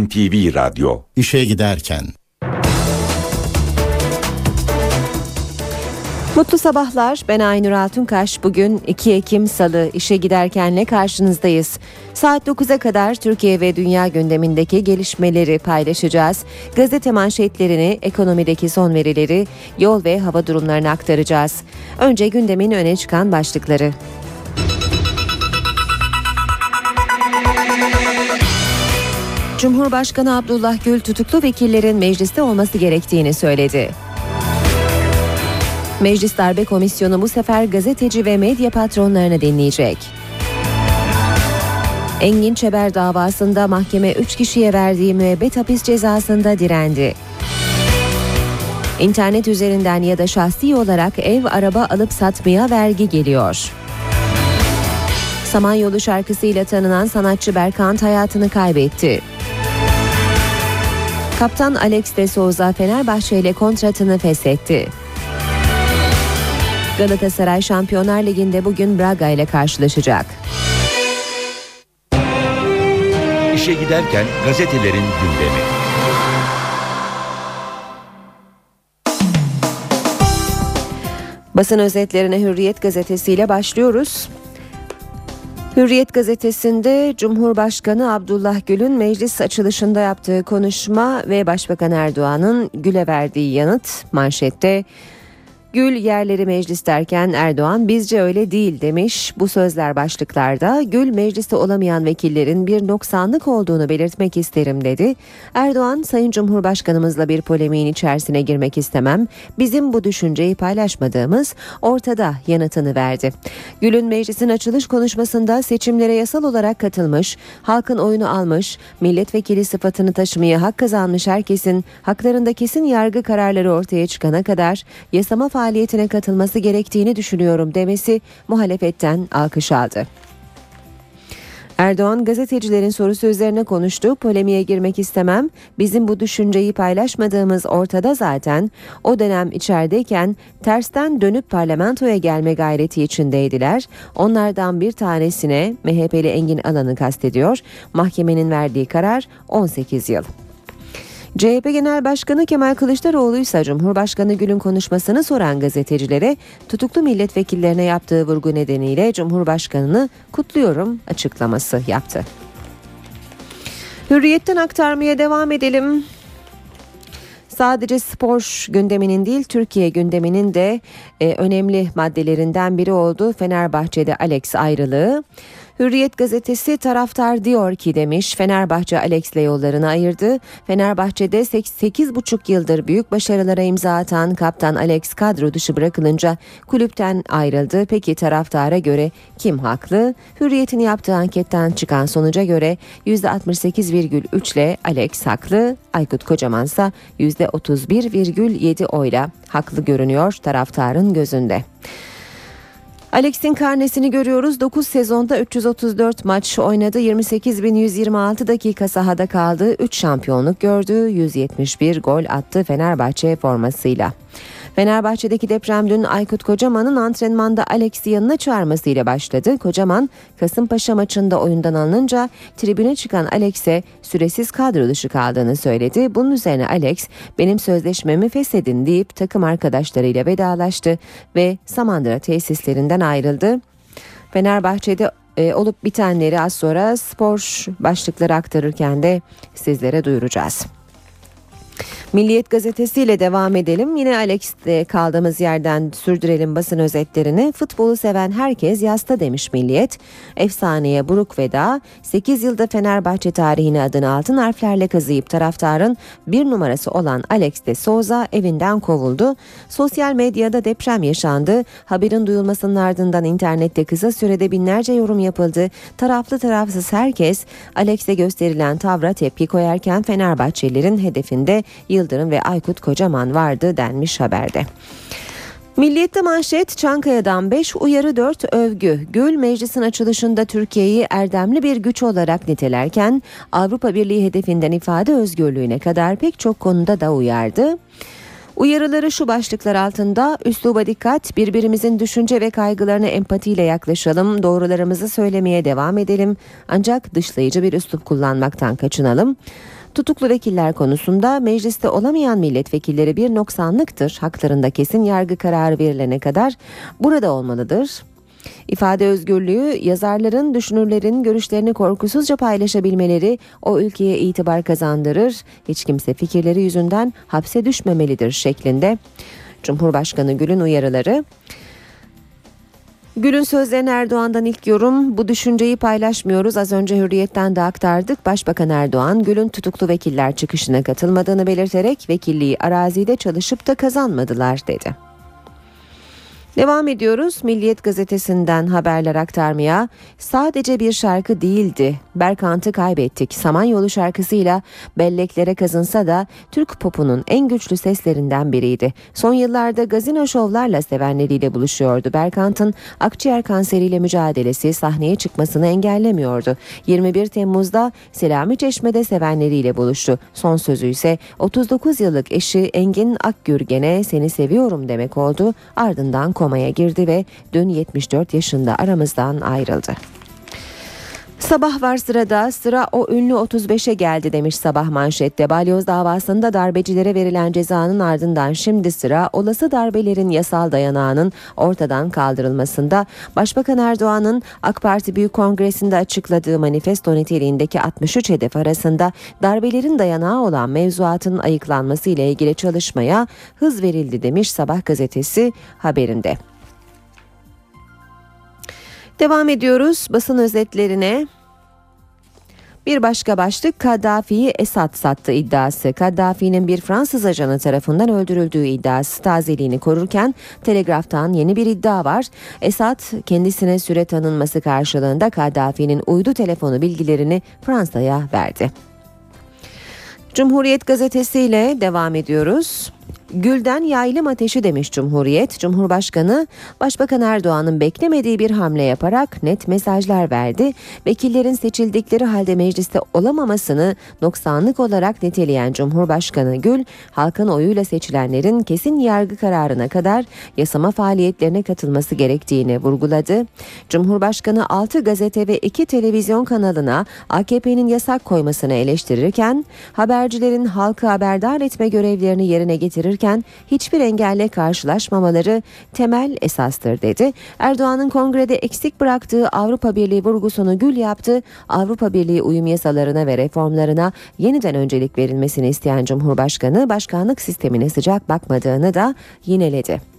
NTV Radyo İşe giderken Mutlu sabahlar. Ben Aynur Altunkaş. Bugün 2 Ekim Salı işe giderkenle karşınızdayız. Saat 9'a kadar Türkiye ve dünya gündemindeki gelişmeleri paylaşacağız. Gazete manşetlerini, ekonomideki son verileri, yol ve hava durumlarını aktaracağız. Önce gündemin öne çıkan başlıkları. Cumhurbaşkanı Abdullah Gül tutuklu vekillerin mecliste olması gerektiğini söyledi. Meclis Darbe Komisyonu bu sefer gazeteci ve medya patronlarını dinleyecek. Engin Çeber davasında mahkeme 3 kişiye verdiği müebbet hapis cezasında direndi. İnternet üzerinden ya da şahsi olarak ev araba alıp satmaya vergi geliyor. Samanyolu şarkısıyla tanınan sanatçı Berkant hayatını kaybetti. Kaptan Alex de Souza Fenerbahçe ile kontratını feshetti. Galatasaray Şampiyonlar Ligi'nde bugün Braga ile karşılaşacak. İşe giderken gazetelerin gündemi. Basın özetlerine Hürriyet gazetesiyle başlıyoruz. Hürriyet gazetesinde Cumhurbaşkanı Abdullah Gül'ün meclis açılışında yaptığı konuşma ve Başbakan Erdoğan'ın Gül'e verdiği yanıt manşette Gül yerleri meclis derken Erdoğan bizce öyle değil demiş. Bu sözler başlıklarda Gül mecliste olamayan vekillerin bir noksanlık olduğunu belirtmek isterim dedi. Erdoğan Sayın Cumhurbaşkanımızla bir polemiğin içerisine girmek istemem. Bizim bu düşünceyi paylaşmadığımız ortada yanıtını verdi. Gül'ün meclisin açılış konuşmasında seçimlere yasal olarak katılmış, halkın oyunu almış, milletvekili sıfatını taşımaya hak kazanmış herkesin haklarında kesin yargı kararları ortaya çıkana kadar yasama faaliyetine katılması gerektiğini düşünüyorum demesi muhalefetten alkış aldı. Erdoğan gazetecilerin sorusu üzerine konuştu. Polemiğe girmek istemem. Bizim bu düşünceyi paylaşmadığımız ortada zaten. O dönem içerideyken tersten dönüp parlamentoya gelme gayreti içindeydiler. Onlardan bir tanesine MHP'li Engin Alan'ı kastediyor. Mahkemenin verdiği karar 18 yıl. CHP Genel Başkanı Kemal Kılıçdaroğlu ise Cumhurbaşkanı Gül'ün konuşmasını soran gazetecilere tutuklu milletvekillerine yaptığı vurgu nedeniyle Cumhurbaşkanını kutluyorum açıklaması yaptı. Hürriyetten aktarmaya devam edelim. Sadece spor gündeminin değil Türkiye gündeminin de e, önemli maddelerinden biri oldu. Fenerbahçe'de Alex ayrılığı. Hürriyet gazetesi taraftar diyor ki demiş Fenerbahçe Alex'le yollarını ayırdı. Fenerbahçe'de 8,5 yıldır büyük başarılara imza atan kaptan Alex kadro dışı bırakılınca kulüpten ayrıldı. Peki taraftara göre kim haklı? Hürriyet'in yaptığı anketten çıkan sonuca göre %68,3 ile Alex haklı. Aykut Kocaman ise %31,7 oyla haklı görünüyor taraftarın gözünde. Alex'in karnesini görüyoruz. 9 sezonda 334 maç oynadı. 28.126 dakika sahada kaldı. 3 şampiyonluk gördü. 171 gol attı Fenerbahçe formasıyla. Fenerbahçe'deki deprem dün Aykut Kocaman'ın antrenmanda Alex'i yanına çağırmasıyla başladı. Kocaman Kasımpaşa maçında oyundan alınınca tribüne çıkan Alex'e süresiz kadro dışı kaldığını söyledi. Bunun üzerine Alex benim sözleşmemi feshedin deyip takım arkadaşlarıyla vedalaştı ve Samandıra tesislerinden ayrıldı. Fenerbahçe'de e, olup bitenleri az sonra spor başlıkları aktarırken de sizlere duyuracağız. Milliyet gazetesiyle devam edelim. Yine Alex'te kaldığımız yerden sürdürelim basın özetlerini. Futbolu seven herkes yasta demiş Milliyet. Efsaneye buruk veda 8 yılda Fenerbahçe tarihine adını altın harflerle kazıyıp taraftarın bir numarası olan Alex de Souza evinden kovuldu. Sosyal medyada deprem yaşandı. Haberin duyulmasının ardından internette kısa sürede binlerce yorum yapıldı. Taraflı tarafsız herkes Alex'e gösterilen tavra tepki koyarken Fenerbahçelilerin hedefinde yıl Yıldırım ve Aykut Kocaman vardı denmiş haberde. Milliyette manşet Çankaya'dan 5 uyarı 4 övgü. Gül meclisin açılışında Türkiye'yi erdemli bir güç olarak nitelerken Avrupa Birliği hedefinden ifade özgürlüğüne kadar pek çok konuda da uyardı. Uyarıları şu başlıklar altında üsluba dikkat, birbirimizin düşünce ve kaygılarına empatiyle yaklaşalım, doğrularımızı söylemeye devam edelim ancak dışlayıcı bir üslup kullanmaktan kaçınalım. Tutuklu vekiller konusunda mecliste olamayan milletvekilleri bir noksanlıktır. Haklarında kesin yargı kararı verilene kadar burada olmalıdır. İfade özgürlüğü yazarların, düşünürlerin görüşlerini korkusuzca paylaşabilmeleri o ülkeye itibar kazandırır. Hiç kimse fikirleri yüzünden hapse düşmemelidir şeklinde. Cumhurbaşkanı Gül'ün uyarıları Gül'ün sözlerine Erdoğan'dan ilk yorum bu düşünceyi paylaşmıyoruz. Az önce Hürriyet'ten de aktardık. Başbakan Erdoğan Gül'ün tutuklu vekiller çıkışına katılmadığını belirterek vekilliği arazide çalışıp da kazanmadılar dedi. Devam ediyoruz. Milliyet gazetesinden haberler aktarmaya. Sadece bir şarkı değildi. Berkant'ı kaybettik. Samanyolu şarkısıyla belleklere kazınsa da Türk popunun en güçlü seslerinden biriydi. Son yıllarda gazino şovlarla sevenleriyle buluşuyordu. Berkant'ın akciğer kanseriyle mücadelesi sahneye çıkmasını engellemiyordu. 21 Temmuz'da Selami Çeşme'de sevenleriyle buluştu. Son sözü ise 39 yıllık eşi Engin Akgürgen'e seni seviyorum demek oldu. Ardından komaya girdi ve dün 74 yaşında aramızdan ayrıldı. Sabah var sırada sıra o ünlü 35'e geldi demiş sabah manşette. Balyoz davasında darbecilere verilen cezanın ardından şimdi sıra olası darbelerin yasal dayanağının ortadan kaldırılmasında. Başbakan Erdoğan'ın AK Parti Büyük Kongresi'nde açıkladığı manifesto niteliğindeki 63 hedef arasında darbelerin dayanağı olan mevzuatın ayıklanması ile ilgili çalışmaya hız verildi demiş Sabah gazetesi haberinde. Devam ediyoruz basın özetlerine. Bir başka başlık Kaddafi'yi Esad sattı iddiası. Kaddafi'nin bir Fransız ajanı tarafından öldürüldüğü iddiası tazeliğini korurken Telegraf'tan yeni bir iddia var. Esad kendisine süre tanınması karşılığında Kaddafi'nin uydu telefonu bilgilerini Fransa'ya verdi. Cumhuriyet gazetesiyle devam ediyoruz. Gülden yaylım ateşi demiş Cumhuriyet. Cumhurbaşkanı Başbakan Erdoğan'ın beklemediği bir hamle yaparak net mesajlar verdi. Vekillerin seçildikleri halde mecliste olamamasını noksanlık olarak niteleyen Cumhurbaşkanı Gül, halkın oyuyla seçilenlerin kesin yargı kararına kadar yasama faaliyetlerine katılması gerektiğini vurguladı. Cumhurbaşkanı 6 gazete ve 2 televizyon kanalına AKP'nin yasak koymasını eleştirirken, habercilerin halkı haberdar etme görevlerini yerine getirirken çalışırken hiçbir engelle karşılaşmamaları temel esastır dedi. Erdoğan'ın kongrede eksik bıraktığı Avrupa Birliği vurgusunu gül yaptı. Avrupa Birliği uyum yasalarına ve reformlarına yeniden öncelik verilmesini isteyen Cumhurbaşkanı başkanlık sistemine sıcak bakmadığını da yineledi.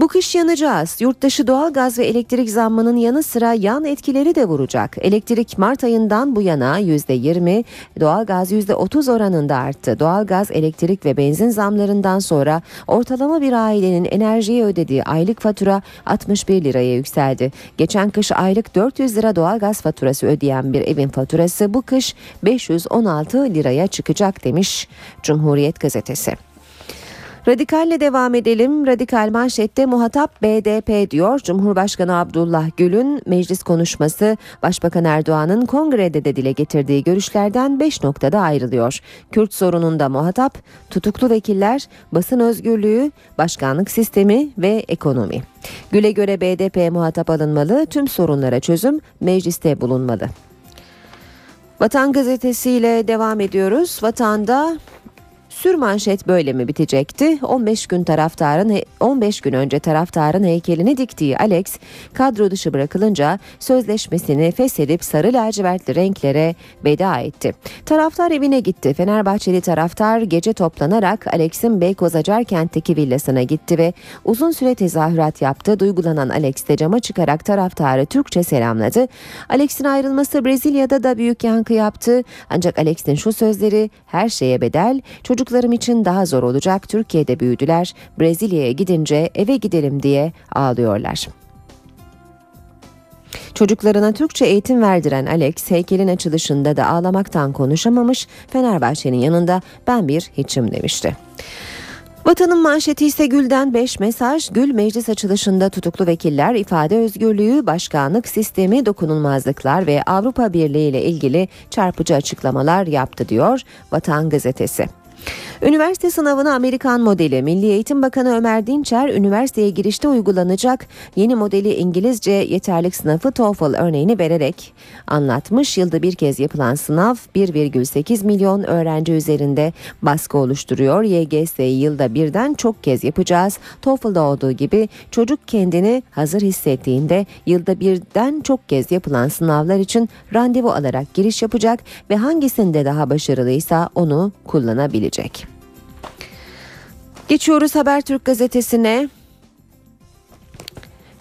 Bu kış yanacağız. Yurttaşı doğalgaz ve elektrik zammının yanı sıra yan etkileri de vuracak. Elektrik Mart ayından bu yana %20, doğalgaz %30 oranında arttı. Doğalgaz, elektrik ve benzin zamlarından sonra ortalama bir ailenin enerjiye ödediği aylık fatura 61 liraya yükseldi. Geçen kış aylık 400 lira doğalgaz faturası ödeyen bir evin faturası bu kış 516 liraya çıkacak demiş Cumhuriyet gazetesi. Radikalle devam edelim. Radikal manşette muhatap BDP diyor. Cumhurbaşkanı Abdullah Gül'ün meclis konuşması Başbakan Erdoğan'ın kongrede de dile getirdiği görüşlerden 5 noktada ayrılıyor. Kürt sorununda muhatap, tutuklu vekiller, basın özgürlüğü, başkanlık sistemi ve ekonomi. Gül'e göre BDP muhatap alınmalı, tüm sorunlara çözüm mecliste bulunmalı. Vatan gazetesiyle devam ediyoruz. Vatanda Sür manşet böyle mi bitecekti? 15 gün taraftarın 15 gün önce taraftarın heykelini diktiği Alex kadro dışı bırakılınca sözleşmesini feshedip sarı lacivertli renklere veda etti. Taraftar evine gitti. Fenerbahçeli taraftar gece toplanarak Alex'in Beykoz Acarkent'teki villasına gitti ve uzun süre tezahürat yaptı. Duygulanan Alex de cama çıkarak taraftarı Türkçe selamladı. Alex'in ayrılması Brezilya'da da büyük yankı yaptı. Ancak Alex'in şu sözleri her şeye bedel. Çocuk Çocuklarım için daha zor olacak. Türkiye'de büyüdüler. Brezilya'ya gidince eve gidelim diye ağlıyorlar. Çocuklarına Türkçe eğitim verdiren Alex heykelin açılışında da ağlamaktan konuşamamış Fenerbahçe'nin yanında ben bir hiçim demişti. Vatanın manşeti ise Gül'den 5 mesaj. Gül meclis açılışında tutuklu vekiller ifade özgürlüğü, başkanlık sistemi, dokunulmazlıklar ve Avrupa Birliği ile ilgili çarpıcı açıklamalar yaptı diyor Vatan gazetesi. Üniversite sınavını Amerikan modeli Milli Eğitim Bakanı Ömer Dinçer üniversiteye girişte uygulanacak yeni modeli İngilizce yeterlik sınavı TOEFL örneğini vererek anlatmış. Yılda bir kez yapılan sınav 1,8 milyon öğrenci üzerinde baskı oluşturuyor. YGS'yi yılda birden çok kez yapacağız. TOEFL'da olduğu gibi çocuk kendini hazır hissettiğinde yılda birden çok kez yapılan sınavlar için randevu alarak giriş yapacak ve hangisinde daha başarılıysa onu kullanabilecek. Geçiyoruz Habertürk gazetesine.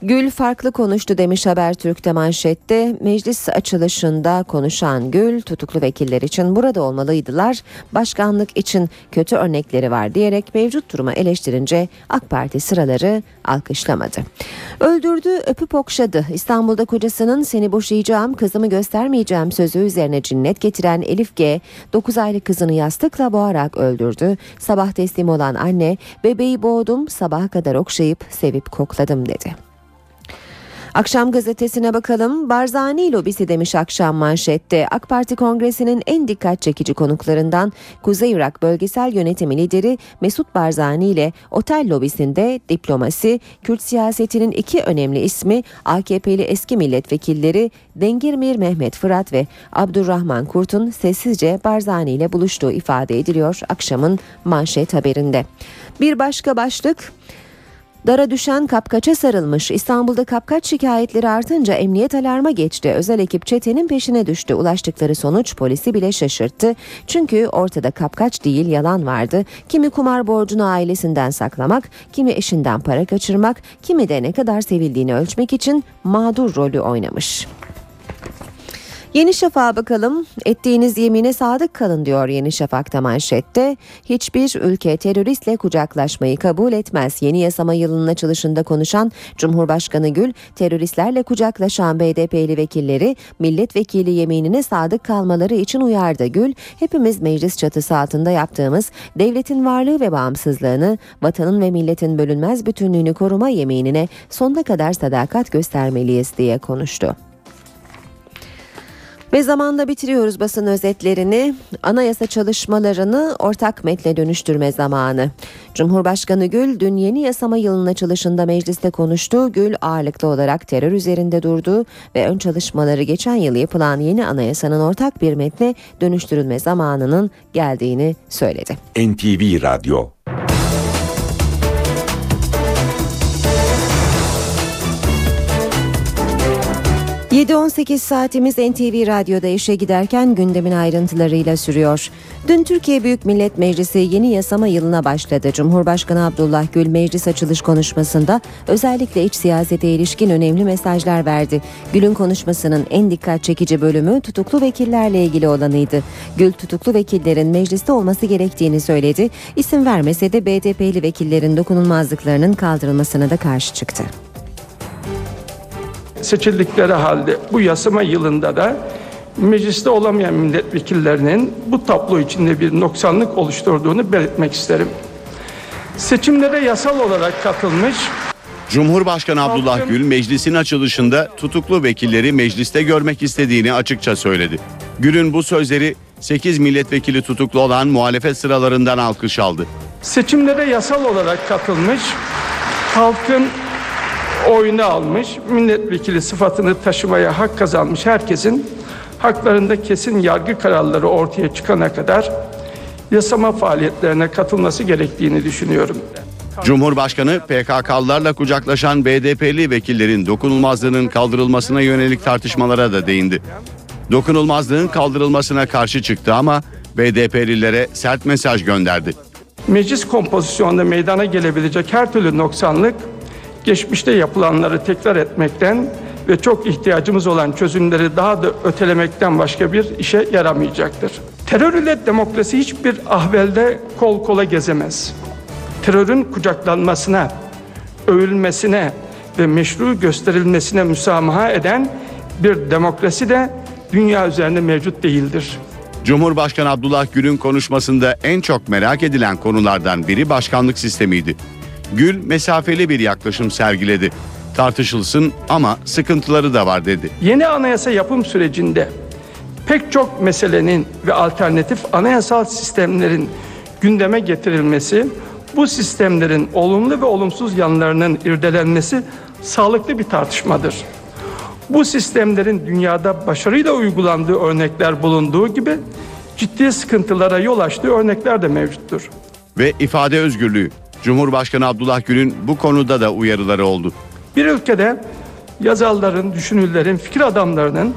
Gül farklı konuştu demiş Habertürk'te manşette. Meclis açılışında konuşan Gül tutuklu vekiller için burada olmalıydılar. Başkanlık için kötü örnekleri var diyerek mevcut durumu eleştirince AK Parti sıraları alkışlamadı. Öldürdü öpüp okşadı. İstanbul'da kocasının seni boşayacağım kızımı göstermeyeceğim sözü üzerine cinnet getiren Elif G 9 aylık kızını yastıkla boğarak öldürdü. Sabah teslim olan anne bebeği boğdum sabaha kadar okşayıp sevip kokladım dedi. Akşam gazetesine bakalım. Barzani lobisi demiş akşam manşette. AK Parti kongresinin en dikkat çekici konuklarından Kuzey Irak Bölgesel Yönetimi lideri Mesut Barzani ile otel lobisinde diplomasi, Kürt siyasetinin iki önemli ismi AKP'li eski milletvekilleri Dengirmir Mehmet Fırat ve Abdurrahman Kurt'un sessizce Barzani ile buluştuğu ifade ediliyor akşamın manşet haberinde. Bir başka başlık Dara düşen kapkaça sarılmış. İstanbul'da kapkaç şikayetleri artınca emniyet alarma geçti. Özel ekip çetenin peşine düştü. Ulaştıkları sonuç polisi bile şaşırttı. Çünkü ortada kapkaç değil yalan vardı. Kimi kumar borcunu ailesinden saklamak, kimi eşinden para kaçırmak, kimi de ne kadar sevildiğini ölçmek için mağdur rolü oynamış. Yeni Şafak'a bakalım. Ettiğiniz yemine sadık kalın diyor Yeni Şafak'ta manşette. Hiçbir ülke teröristle kucaklaşmayı kabul etmez. Yeni yasama yılının açılışında konuşan Cumhurbaşkanı Gül, teröristlerle kucaklaşan BDP'li vekilleri milletvekili yeminine sadık kalmaları için uyardı. Gül, hepimiz meclis çatısı altında yaptığımız devletin varlığı ve bağımsızlığını, vatanın ve milletin bölünmez bütünlüğünü koruma yeminine sonuna kadar sadakat göstermeliyiz diye konuştu. Ve zamanda bitiriyoruz basın özetlerini. Anayasa çalışmalarını ortak metne dönüştürme zamanı. Cumhurbaşkanı Gül dün yeni yasama yılının açılışında mecliste konuştu. Gül ağırlıklı olarak terör üzerinde durdu ve ön çalışmaları geçen yıl yapılan yeni anayasanın ortak bir metne dönüştürülme zamanının geldiğini söyledi. NTV Radyo 7-18 saatimiz NTV Radyo'da işe giderken gündemin ayrıntılarıyla sürüyor. Dün Türkiye Büyük Millet Meclisi yeni yasama yılına başladı. Cumhurbaşkanı Abdullah Gül meclis açılış konuşmasında özellikle iç siyasete ilişkin önemli mesajlar verdi. Gül'ün konuşmasının en dikkat çekici bölümü tutuklu vekillerle ilgili olanıydı. Gül tutuklu vekillerin mecliste olması gerektiğini söyledi. İsim vermese de BDP'li vekillerin dokunulmazlıklarının kaldırılmasına da karşı çıktı seçildikleri halde bu yasama yılında da mecliste olamayan milletvekillerinin bu tablo içinde bir noksanlık oluşturduğunu belirtmek isterim. Seçimlere yasal olarak katılmış Cumhurbaşkanı Abdullah Gül meclisin açılışında tutuklu vekilleri mecliste görmek istediğini açıkça söyledi. Gül'ün bu sözleri 8 milletvekili tutuklu olan muhalefet sıralarından alkış aldı. Seçimlere yasal olarak katılmış halkın oyunu almış, milletvekili sıfatını taşımaya hak kazanmış herkesin haklarında kesin yargı kararları ortaya çıkana kadar yasama faaliyetlerine katılması gerektiğini düşünüyorum. Cumhurbaşkanı PKK'lılarla kucaklaşan BDP'li vekillerin dokunulmazlığının kaldırılmasına yönelik tartışmalara da değindi. Dokunulmazlığın kaldırılmasına karşı çıktı ama BDP'lilere sert mesaj gönderdi. Meclis kompozisyonunda meydana gelebilecek her türlü noksanlık geçmişte yapılanları tekrar etmekten ve çok ihtiyacımız olan çözümleri daha da ötelemekten başka bir işe yaramayacaktır. Terör ile demokrasi hiçbir ahvelde kol kola gezemez. Terörün kucaklanmasına, övülmesine ve meşru gösterilmesine müsamaha eden bir demokrasi de dünya üzerinde mevcut değildir. Cumhurbaşkanı Abdullah Gül'ün konuşmasında en çok merak edilen konulardan biri başkanlık sistemiydi. Gül mesafeli bir yaklaşım sergiledi. Tartışılsın ama sıkıntıları da var dedi. Yeni anayasa yapım sürecinde pek çok meselenin ve alternatif anayasal sistemlerin gündeme getirilmesi, bu sistemlerin olumlu ve olumsuz yanlarının irdelenmesi sağlıklı bir tartışmadır. Bu sistemlerin dünyada başarıyla uygulandığı örnekler bulunduğu gibi ciddi sıkıntılara yol açtığı örnekler de mevcuttur. Ve ifade özgürlüğü. Cumhurbaşkanı Abdullah Gül'ün bu konuda da uyarıları oldu. Bir ülkede yazarların, düşünürlerin, fikir adamlarının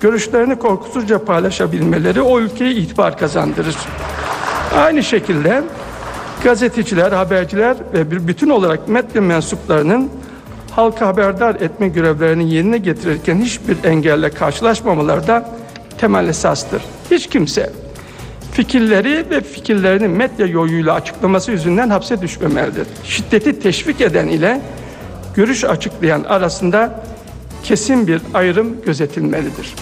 görüşlerini korkusuzca paylaşabilmeleri o ülkeye itibar kazandırır. Aynı şekilde gazeteciler, haberciler ve bir bütün olarak medya mensuplarının halka haberdar etme görevlerini yerine getirirken hiçbir engelle karşılaşmamaları da temel esastır. Hiç kimse fikirleri ve fikirlerini medya yoluyla açıklaması yüzünden hapse düşmemelidir. Şiddeti teşvik eden ile görüş açıklayan arasında kesin bir ayrım gözetilmelidir.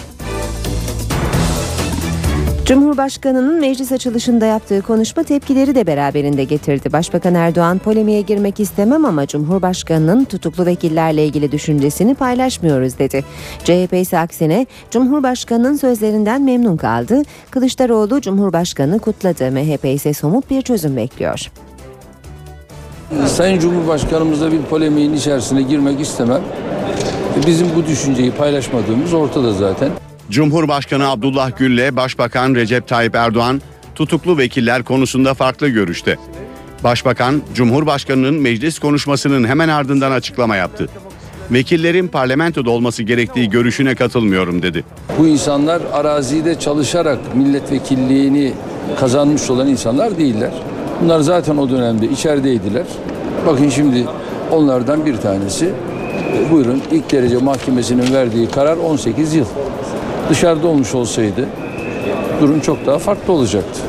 Cumhurbaşkanının meclis açılışında yaptığı konuşma tepkileri de beraberinde getirdi. Başbakan Erdoğan polemiğe girmek istemem ama Cumhurbaşkanının tutuklu vekillerle ilgili düşüncesini paylaşmıyoruz dedi. CHP ise aksine Cumhurbaşkanının sözlerinden memnun kaldı. Kılıçdaroğlu Cumhurbaşkanı kutladı. MHP ise somut bir çözüm bekliyor. Sayın Cumhurbaşkanımızla bir polemiğin içerisine girmek istemem. Bizim bu düşünceyi paylaşmadığımız ortada zaten. Cumhurbaşkanı Abdullah Gül'le Başbakan Recep Tayyip Erdoğan tutuklu vekiller konusunda farklı görüşte. Başbakan, Cumhurbaşkanının meclis konuşmasının hemen ardından açıklama yaptı. Vekillerin parlamentoda olması gerektiği görüşüne katılmıyorum dedi. Bu insanlar arazide çalışarak milletvekilliğini kazanmış olan insanlar değiller. Bunlar zaten o dönemde içerideydiler. Bakın şimdi onlardan bir tanesi buyurun ilk derece mahkemesinin verdiği karar 18 yıl. Dışarıda olmuş olsaydı durum çok daha farklı olacaktı.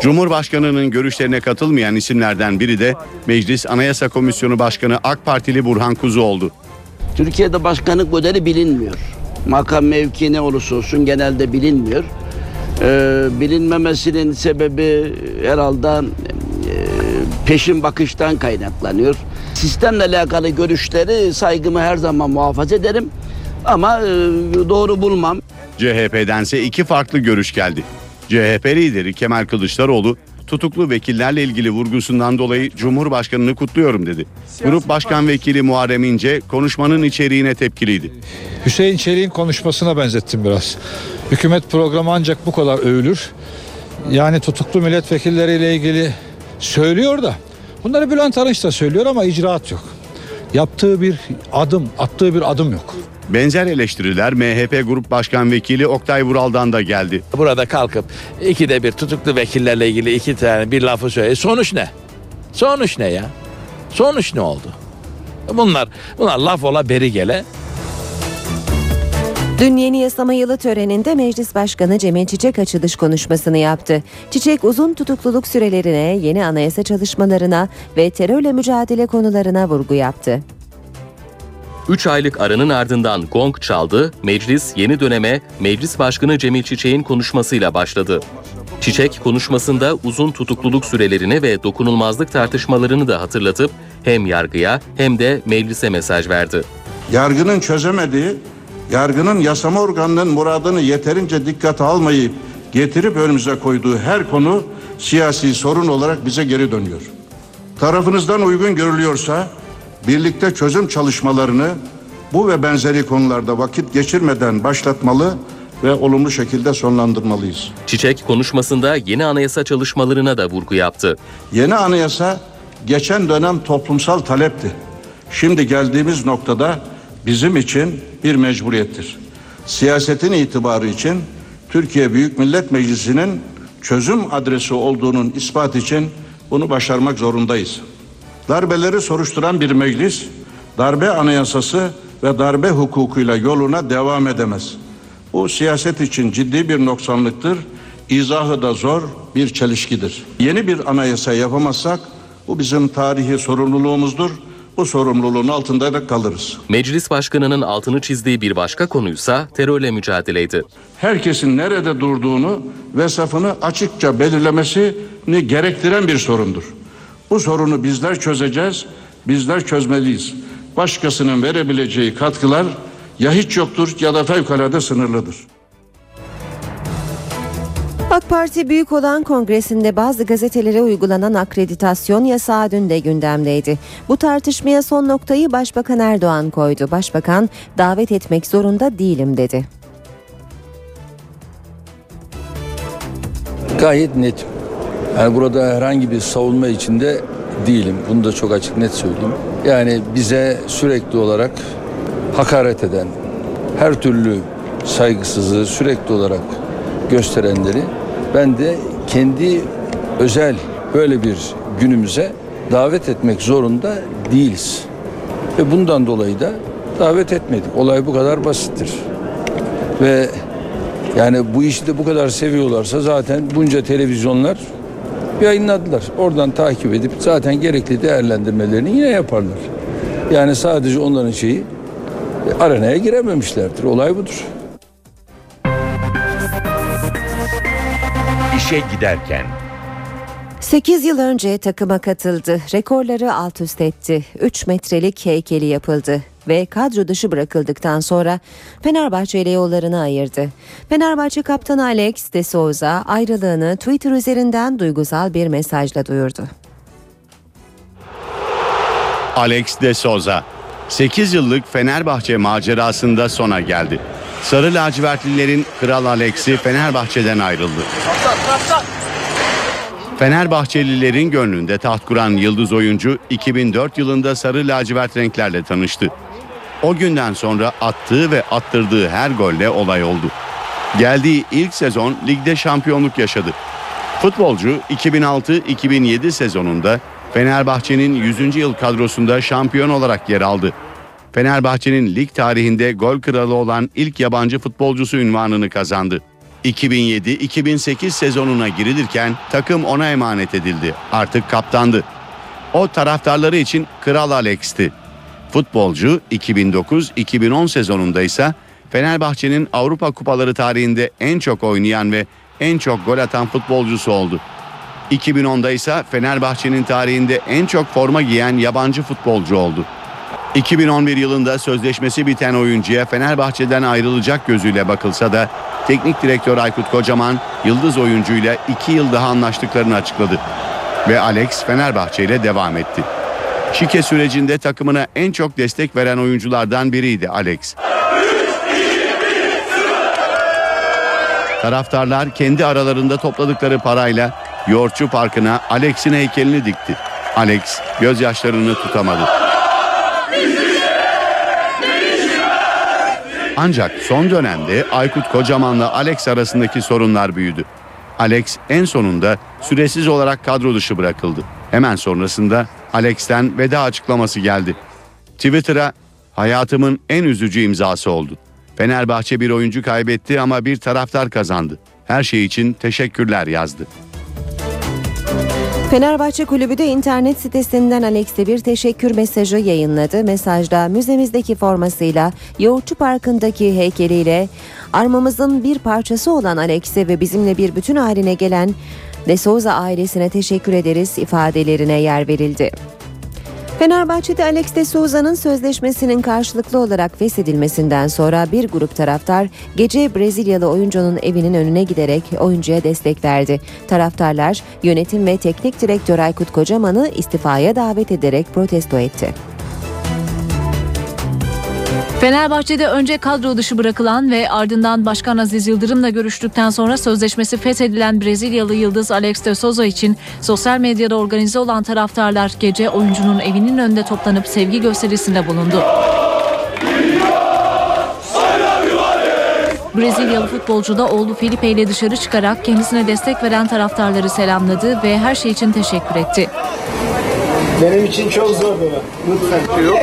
Cumhurbaşkanının görüşlerine katılmayan isimlerden biri de Meclis Anayasa Komisyonu Başkanı AK Partili Burhan Kuzu oldu. Türkiye'de başkanlık modeli bilinmiyor. Makam mevki ne olursa olsun genelde bilinmiyor. Ee, bilinmemesinin sebebi herhalde e, peşin bakıştan kaynaklanıyor. Sistemle alakalı görüşleri saygımı her zaman muhafaza ederim. Ama e, doğru bulmam. CHP'dense iki farklı görüş geldi. CHP lideri Kemal Kılıçdaroğlu tutuklu vekillerle ilgili vurgusundan dolayı Cumhurbaşkanını kutluyorum dedi. Grup Başkan Vekili Muharrem İnce konuşmanın içeriğine tepkiliydi. Hüseyin Çelik'in konuşmasına benzettim biraz. Hükümet programı ancak bu kadar övülür. Yani tutuklu milletvekilleriyle ilgili söylüyor da bunları Bülent Arınç da söylüyor ama icraat yok. Yaptığı bir adım, attığı bir adım yok. Benzer eleştiriler MHP Grup Başkan Vekili Oktay Vural'dan da geldi. Burada kalkıp ikide bir tutuklu vekillerle ilgili iki tane bir lafı söyle. Sonuç ne? Sonuç ne ya? Sonuç ne oldu? Bunlar bunlar laf ola beri gele. Dün yeni yasama yılı töreninde Meclis Başkanı Cemil Çiçek açılış konuşmasını yaptı. Çiçek uzun tutukluluk sürelerine, yeni anayasa çalışmalarına ve terörle mücadele konularına vurgu yaptı. 3 aylık aranın ardından gong çaldı, meclis yeni döneme Meclis Başkanı Cemil Çiçek'in konuşmasıyla başladı. Çiçek konuşmasında uzun tutukluluk sürelerini ve dokunulmazlık tartışmalarını da hatırlatıp hem yargıya hem de meclise mesaj verdi. yargının çözemediği, yargının yasama organının muradını yeterince dikkate almayıp getirip önümüze koyduğu her konu siyasi sorun olarak bize geri dönüyor. Tarafınızdan uygun görülüyorsa birlikte çözüm çalışmalarını bu ve benzeri konularda vakit geçirmeden başlatmalı ve olumlu şekilde sonlandırmalıyız. Çiçek konuşmasında yeni anayasa çalışmalarına da vurgu yaptı. Yeni anayasa geçen dönem toplumsal talepti. Şimdi geldiğimiz noktada bizim için bir mecburiyettir. Siyasetin itibarı için Türkiye Büyük Millet Meclisi'nin çözüm adresi olduğunun ispat için bunu başarmak zorundayız. Darbeleri soruşturan bir meclis, darbe anayasası ve darbe hukukuyla yoluna devam edemez. Bu siyaset için ciddi bir noksanlıktır. İzahı da zor bir çelişkidir. Yeni bir anayasa yapamazsak bu bizim tarihi sorumluluğumuzdur. Bu sorumluluğun altında da kalırız. Meclis Başkanı'nın altını çizdiği bir başka konuysa terörle mücadeleydi. Herkesin nerede durduğunu ve safını açıkça belirlemesini gerektiren bir sorundur. Bu sorunu bizler çözeceğiz, bizler çözmeliyiz. Başkasının verebileceği katkılar ya hiç yoktur ya da fevkalade sınırlıdır. AK Parti Büyük olan Kongresi'nde bazı gazetelere uygulanan akreditasyon yasağı dün de gündemdeydi. Bu tartışmaya son noktayı Başbakan Erdoğan koydu. Başbakan davet etmek zorunda değilim dedi. Gayet net. Yani burada herhangi bir savunma içinde değilim. Bunu da çok açık net söyleyeyim. Yani bize sürekli olarak hakaret eden, her türlü saygısızlığı sürekli olarak gösterenleri ben de kendi özel böyle bir günümüze davet etmek zorunda değiliz. Ve bundan dolayı da davet etmedik. Olay bu kadar basittir. Ve yani bu işi de bu kadar seviyorlarsa zaten bunca televizyonlar yayınladılar. Oradan takip edip zaten gerekli değerlendirmelerini yine yaparlar. Yani sadece onların şeyi arenaya girememişlerdir. Olay budur. İşe giderken 8 yıl önce takıma katıldı. Rekorları alt üst etti. 3 metrelik heykeli yapıldı ve kadro dışı bırakıldıktan sonra Fenerbahçe ile yollarını ayırdı. Fenerbahçe kaptanı Alex de Souza ayrılığını Twitter üzerinden duygusal bir mesajla duyurdu. Alex de Souza 8 yıllık Fenerbahçe macerasında sona geldi. Sarı lacivertlilerin Kral Alex'i Fenerbahçe'den ayrıldı. Fenerbahçelilerin gönlünde taht kuran yıldız oyuncu 2004 yılında sarı lacivert renklerle tanıştı. O günden sonra attığı ve attırdığı her golle olay oldu. Geldiği ilk sezon ligde şampiyonluk yaşadı. Futbolcu 2006-2007 sezonunda Fenerbahçe'nin 100. yıl kadrosunda şampiyon olarak yer aldı. Fenerbahçe'nin lig tarihinde gol kralı olan ilk yabancı futbolcusu ünvanını kazandı. 2007-2008 sezonuna girilirken takım ona emanet edildi. Artık kaptandı. O taraftarları için Kral Alex'ti. Futbolcu 2009-2010 sezonunda ise Fenerbahçe'nin Avrupa Kupaları tarihinde en çok oynayan ve en çok gol atan futbolcusu oldu. 2010'da ise Fenerbahçe'nin tarihinde en çok forma giyen yabancı futbolcu oldu. 2011 yılında sözleşmesi biten oyuncuya Fenerbahçe'den ayrılacak gözüyle bakılsa da teknik direktör Aykut Kocaman yıldız oyuncuyla 2 yıl daha anlaştıklarını açıkladı. Ve Alex Fenerbahçe ile devam etti. Şike sürecinde takımına en çok destek veren oyunculardan biriydi Alex. Taraftarlar kendi aralarında topladıkları parayla Yoğurtçu Parkı'na Alex'in heykelini dikti. Alex gözyaşlarını tutamadı. Ancak son dönemde Aykut Kocaman'la Alex arasındaki sorunlar büyüdü. Alex en sonunda süresiz olarak kadro dışı bırakıldı. Hemen sonrasında Alex'ten veda açıklaması geldi. Twitter'a hayatımın en üzücü imzası oldu. Fenerbahçe bir oyuncu kaybetti ama bir taraftar kazandı. Her şey için teşekkürler yazdı. Fenerbahçe Kulübü de internet sitesinden Alex'e bir teşekkür mesajı yayınladı. Mesajda müzemizdeki formasıyla, Yoğurtçu Parkı'ndaki heykeliyle armamızın bir parçası olan Alex'e ve bizimle bir bütün haline gelen De Souza ailesine teşekkür ederiz ifadelerine yer verildi. Fenerbahçe'de Alex de Souza'nın sözleşmesinin karşılıklı olarak feshedilmesinden sonra bir grup taraftar gece Brezilyalı oyuncunun evinin önüne giderek oyuncuya destek verdi. Taraftarlar yönetim ve teknik direktör Aykut Kocaman'ı istifaya davet ederek protesto etti. Fenerbahçe'de önce kadro dışı bırakılan ve ardından Başkan Aziz Yıldırım'la görüştükten sonra sözleşmesi feshedilen Brezilyalı yıldız Alex de Souza için sosyal medyada organize olan taraftarlar gece oyuncunun evinin önünde toplanıp sevgi gösterisinde bulundu. Brezilyalı futbolcu da oğlu Felipe ile dışarı çıkarak kendisine destek veren taraftarları selamladı ve her şey için teşekkür etti. Benim için çok zor baba. Lütfen.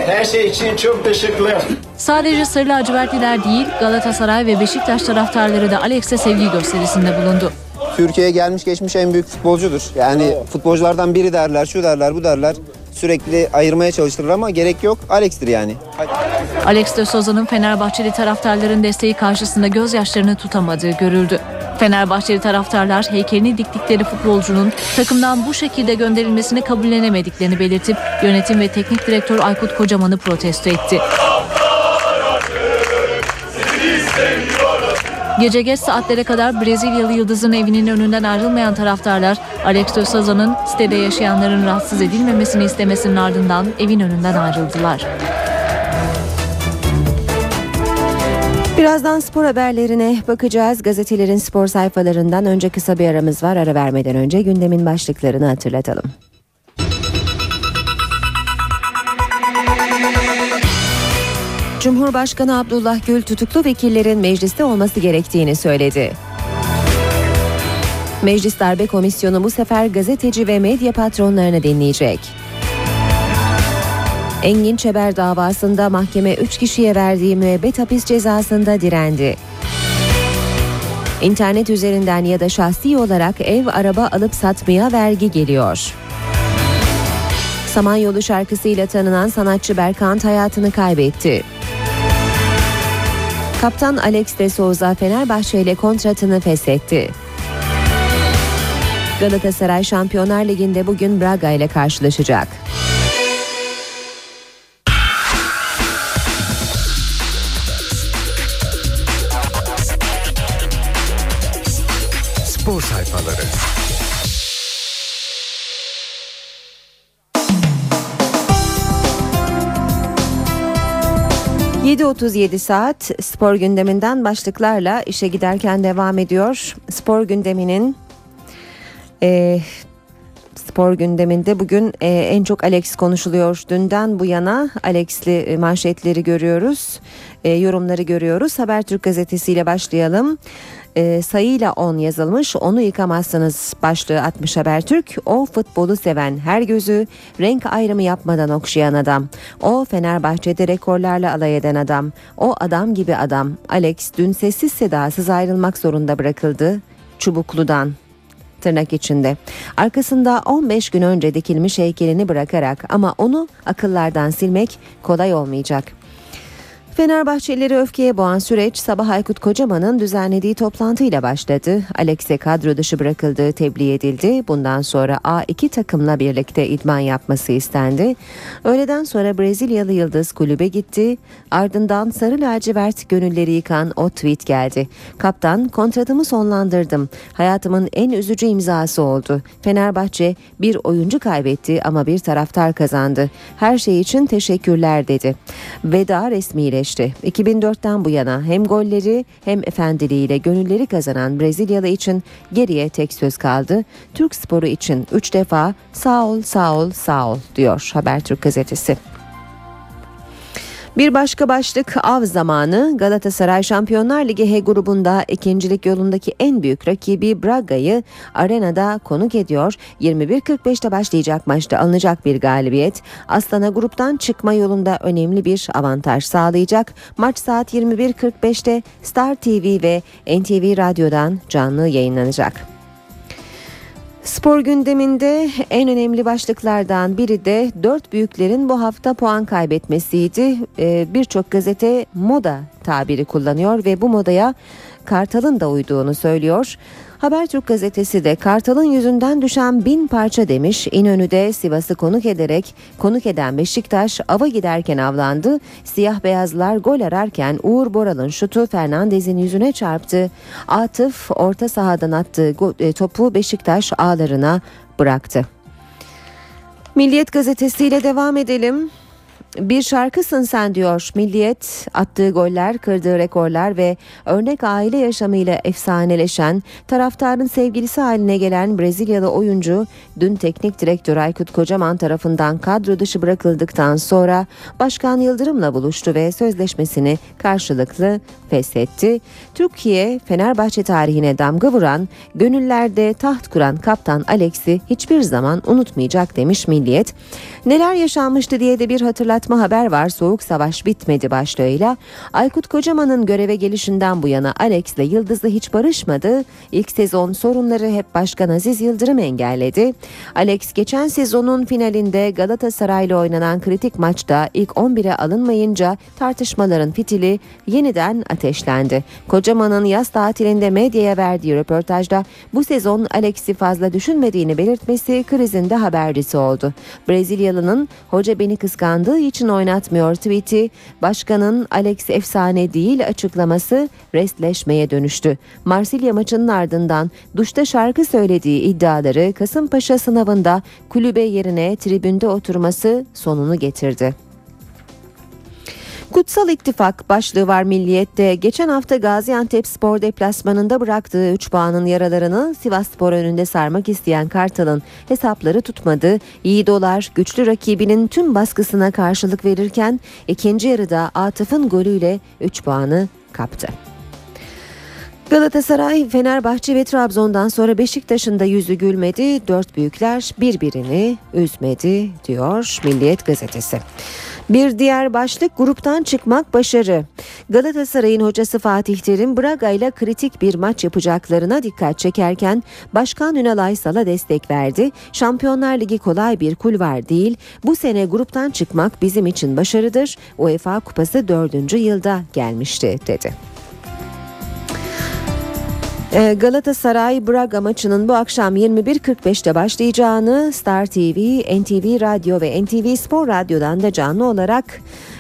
Her şey için çok teşekkürler. Sadece Sarı Lacivertliler değil Galatasaray ve Beşiktaş taraftarları da Alex'e sevgi gösterisinde bulundu. Türkiye'ye gelmiş geçmiş en büyük futbolcudur. Yani futbolculardan biri derler, şu derler, bu derler. Sürekli ayırmaya çalıştırır ama gerek yok. Alex'tir yani. Alex de Souza'nın Fenerbahçeli taraftarların desteği karşısında gözyaşlarını tutamadığı görüldü. Fenerbahçeli taraftarlar heykelini diktikleri futbolcunun takımdan bu şekilde gönderilmesini kabullenemediklerini belirtip yönetim ve teknik direktör Aykut Kocaman'ı protesto etti. Gece geç saatlere kadar Brezilyalı Yıldız'ın evinin önünden ayrılmayan taraftarlar Alex de Souza'nın sitede yaşayanların rahatsız edilmemesini istemesinin ardından evin önünden ayrıldılar. Birazdan spor haberlerine bakacağız. Gazetelerin spor sayfalarından önce kısa bir aramız var. Ara vermeden önce gündemin başlıklarını hatırlatalım. Cumhurbaşkanı Abdullah Gül tutuklu vekillerin mecliste olması gerektiğini söyledi. Meclis Darbe Komisyonu bu sefer gazeteci ve medya patronlarını dinleyecek. Engin Çeber davasında mahkeme 3 kişiye verdiği müebbet hapis cezasında direndi. İnternet üzerinden ya da şahsi olarak ev araba alıp satmaya vergi geliyor. Samanyolu şarkısıyla tanınan sanatçı Berkant hayatını kaybetti. Kaptan Alex de Souza Fenerbahçe ile kontratını feshetti. Galatasaray Şampiyonlar Ligi'nde bugün Braga ile karşılaşacak. ...7.37 saat spor gündeminden başlıklarla işe giderken devam ediyor. Spor gündeminin e, spor gündeminde bugün e, en çok Alex konuşuluyor. Dünden bu yana Alex'li e, manşetleri görüyoruz, e, yorumları görüyoruz. Habertürk gazetesiyle başlayalım. E, sayıyla 10 yazılmış onu yıkamazsınız başlığı atmış Habertürk. O futbolu seven her gözü renk ayrımı yapmadan okşayan adam. O Fenerbahçe'de rekorlarla alay eden adam. O adam gibi adam. Alex dün sessiz sedasız ayrılmak zorunda bırakıldı. Çubuklu'dan tırnak içinde. Arkasında 15 gün önce dikilmiş heykelini bırakarak ama onu akıllardan silmek kolay olmayacak. Fenerbahçelileri öfkeye boğan süreç sabah Aykut Kocaman'ın düzenlediği toplantıyla başladı. Alex'e kadro dışı bırakıldığı tebliğ edildi. Bundan sonra A2 takımla birlikte idman yapması istendi. Öğleden sonra Brezilyalı Yıldız kulübe gitti. Ardından sarı lacivert gönülleri yıkan o tweet geldi. Kaptan kontratımı sonlandırdım. Hayatımın en üzücü imzası oldu. Fenerbahçe bir oyuncu kaybetti ama bir taraftar kazandı. Her şey için teşekkürler dedi. Veda resmileşti. 2004'ten bu yana hem golleri hem efendiliğiyle gönülleri kazanan Brezilyalı için geriye tek söz kaldı. Türk sporu için 3 defa sağ ol sağ ol sağ ol diyor Habertürk gazetesi. Bir başka başlık av zamanı Galatasaray Şampiyonlar Ligi H grubunda ikincilik yolundaki en büyük rakibi Braga'yı arenada konuk ediyor. 21.45'te başlayacak maçta alınacak bir galibiyet Aslan'a gruptan çıkma yolunda önemli bir avantaj sağlayacak. Maç saat 21.45'te Star TV ve NTV Radyo'dan canlı yayınlanacak. Spor gündeminde en önemli başlıklardan biri de dört büyüklerin bu hafta puan kaybetmesiydi. Ee, Birçok gazete moda tabiri kullanıyor ve bu modaya Kartal'ın da uyduğunu söylüyor. Habertürk gazetesi de Kartal'ın yüzünden düşen bin parça demiş. İnönü'de Sivas'ı konuk ederek konuk eden Beşiktaş ava giderken avlandı. Siyah beyazlar gol ararken Uğur Boral'ın şutu Fernandez'in yüzüne çarptı. Atıf orta sahadan attığı e, topu Beşiktaş ağlarına bıraktı. Milliyet gazetesiyle devam edelim. Bir şarkısın sen diyor Milliyet attığı goller kırdığı rekorlar ve örnek aile yaşamıyla efsaneleşen taraftarın sevgilisi haline gelen Brezilyalı oyuncu dün teknik direktör Aykut Kocaman tarafından kadro dışı bırakıldıktan sonra Başkan Yıldırım'la buluştu ve sözleşmesini karşılıklı feshetti. Türkiye Fenerbahçe tarihine damga vuran gönüllerde taht kuran kaptan Alex'i hiçbir zaman unutmayacak demiş Milliyet. Neler yaşanmıştı diye de bir hatırlatma haber var. Soğuk Savaş bitmedi başlığıyla. Aykut Kocaman'ın göreve gelişinden bu yana Alex'le Yıldız'la hiç barışmadı. İlk sezon sorunları hep Başkan Aziz Yıldırım engelledi. Alex geçen sezonun finalinde Galatasaray'la oynanan kritik maçta ilk 11'e alınmayınca tartışmaların fitili yeniden ateşlendi. Kocaman'ın yaz tatilinde medyaya verdiği röportajda bu sezon Alex'i fazla düşünmediğini belirtmesi krizin de habercisi oldu. Brezilyalı'nın hoca beni kıskandığı için oynatmıyor tweet'i, başkanın Alex efsane değil açıklaması restleşmeye dönüştü. Marsilya maçının ardından duşta şarkı söylediği iddiaları Kasımpaşa sınavında kulübe yerine tribünde oturması sonunu getirdi. Kutsal İttifak başlığı var Milliyet'te. Geçen hafta Gaziantep Spor deplasmanında bıraktığı 3 puanın yaralarını Sivas Spor önünde sarmak isteyen Kartal'ın hesapları tutmadı. Yiğidolar güçlü rakibinin tüm baskısına karşılık verirken ikinci yarıda Atıf'ın golüyle 3 puanı kaptı. Galatasaray, Fenerbahçe ve Trabzon'dan sonra Beşiktaş'ın da yüzü gülmedi. Dört büyükler birbirini üzmedi diyor Milliyet gazetesi. Bir diğer başlık gruptan çıkmak başarı. Galatasaray'ın hocası Fatih Terim Braga ile kritik bir maç yapacaklarına dikkat çekerken Başkan Ünal Aysal'a destek verdi. Şampiyonlar Ligi kolay bir kulvar değil. Bu sene gruptan çıkmak bizim için başarıdır. UEFA Kupası dördüncü yılda gelmişti dedi. Ee, Galatasaray Braga maçının bu akşam 21.45'te başlayacağını Star TV, NTV Radyo ve NTV Spor Radyo'dan da canlı olarak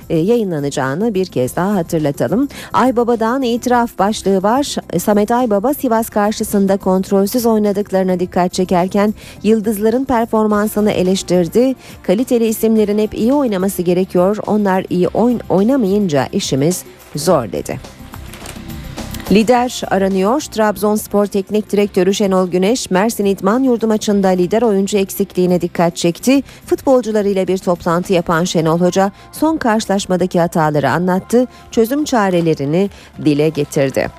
e, yayınlanacağını bir kez daha hatırlatalım. Aybaba'dan itiraf başlığı var. E, Samet Aybaba Sivas karşısında kontrolsüz oynadıklarına dikkat çekerken yıldızların performansını eleştirdi. Kaliteli isimlerin hep iyi oynaması gerekiyor. Onlar iyi oyn oynamayınca işimiz zor dedi. Lider aranıyor. Trabzonspor Teknik Direktörü Şenol Güneş, Mersin İdman Yurdu maçında lider oyuncu eksikliğine dikkat çekti. Futbolcularıyla bir toplantı yapan Şenol Hoca son karşılaşmadaki hataları anlattı, çözüm çarelerini dile getirdi.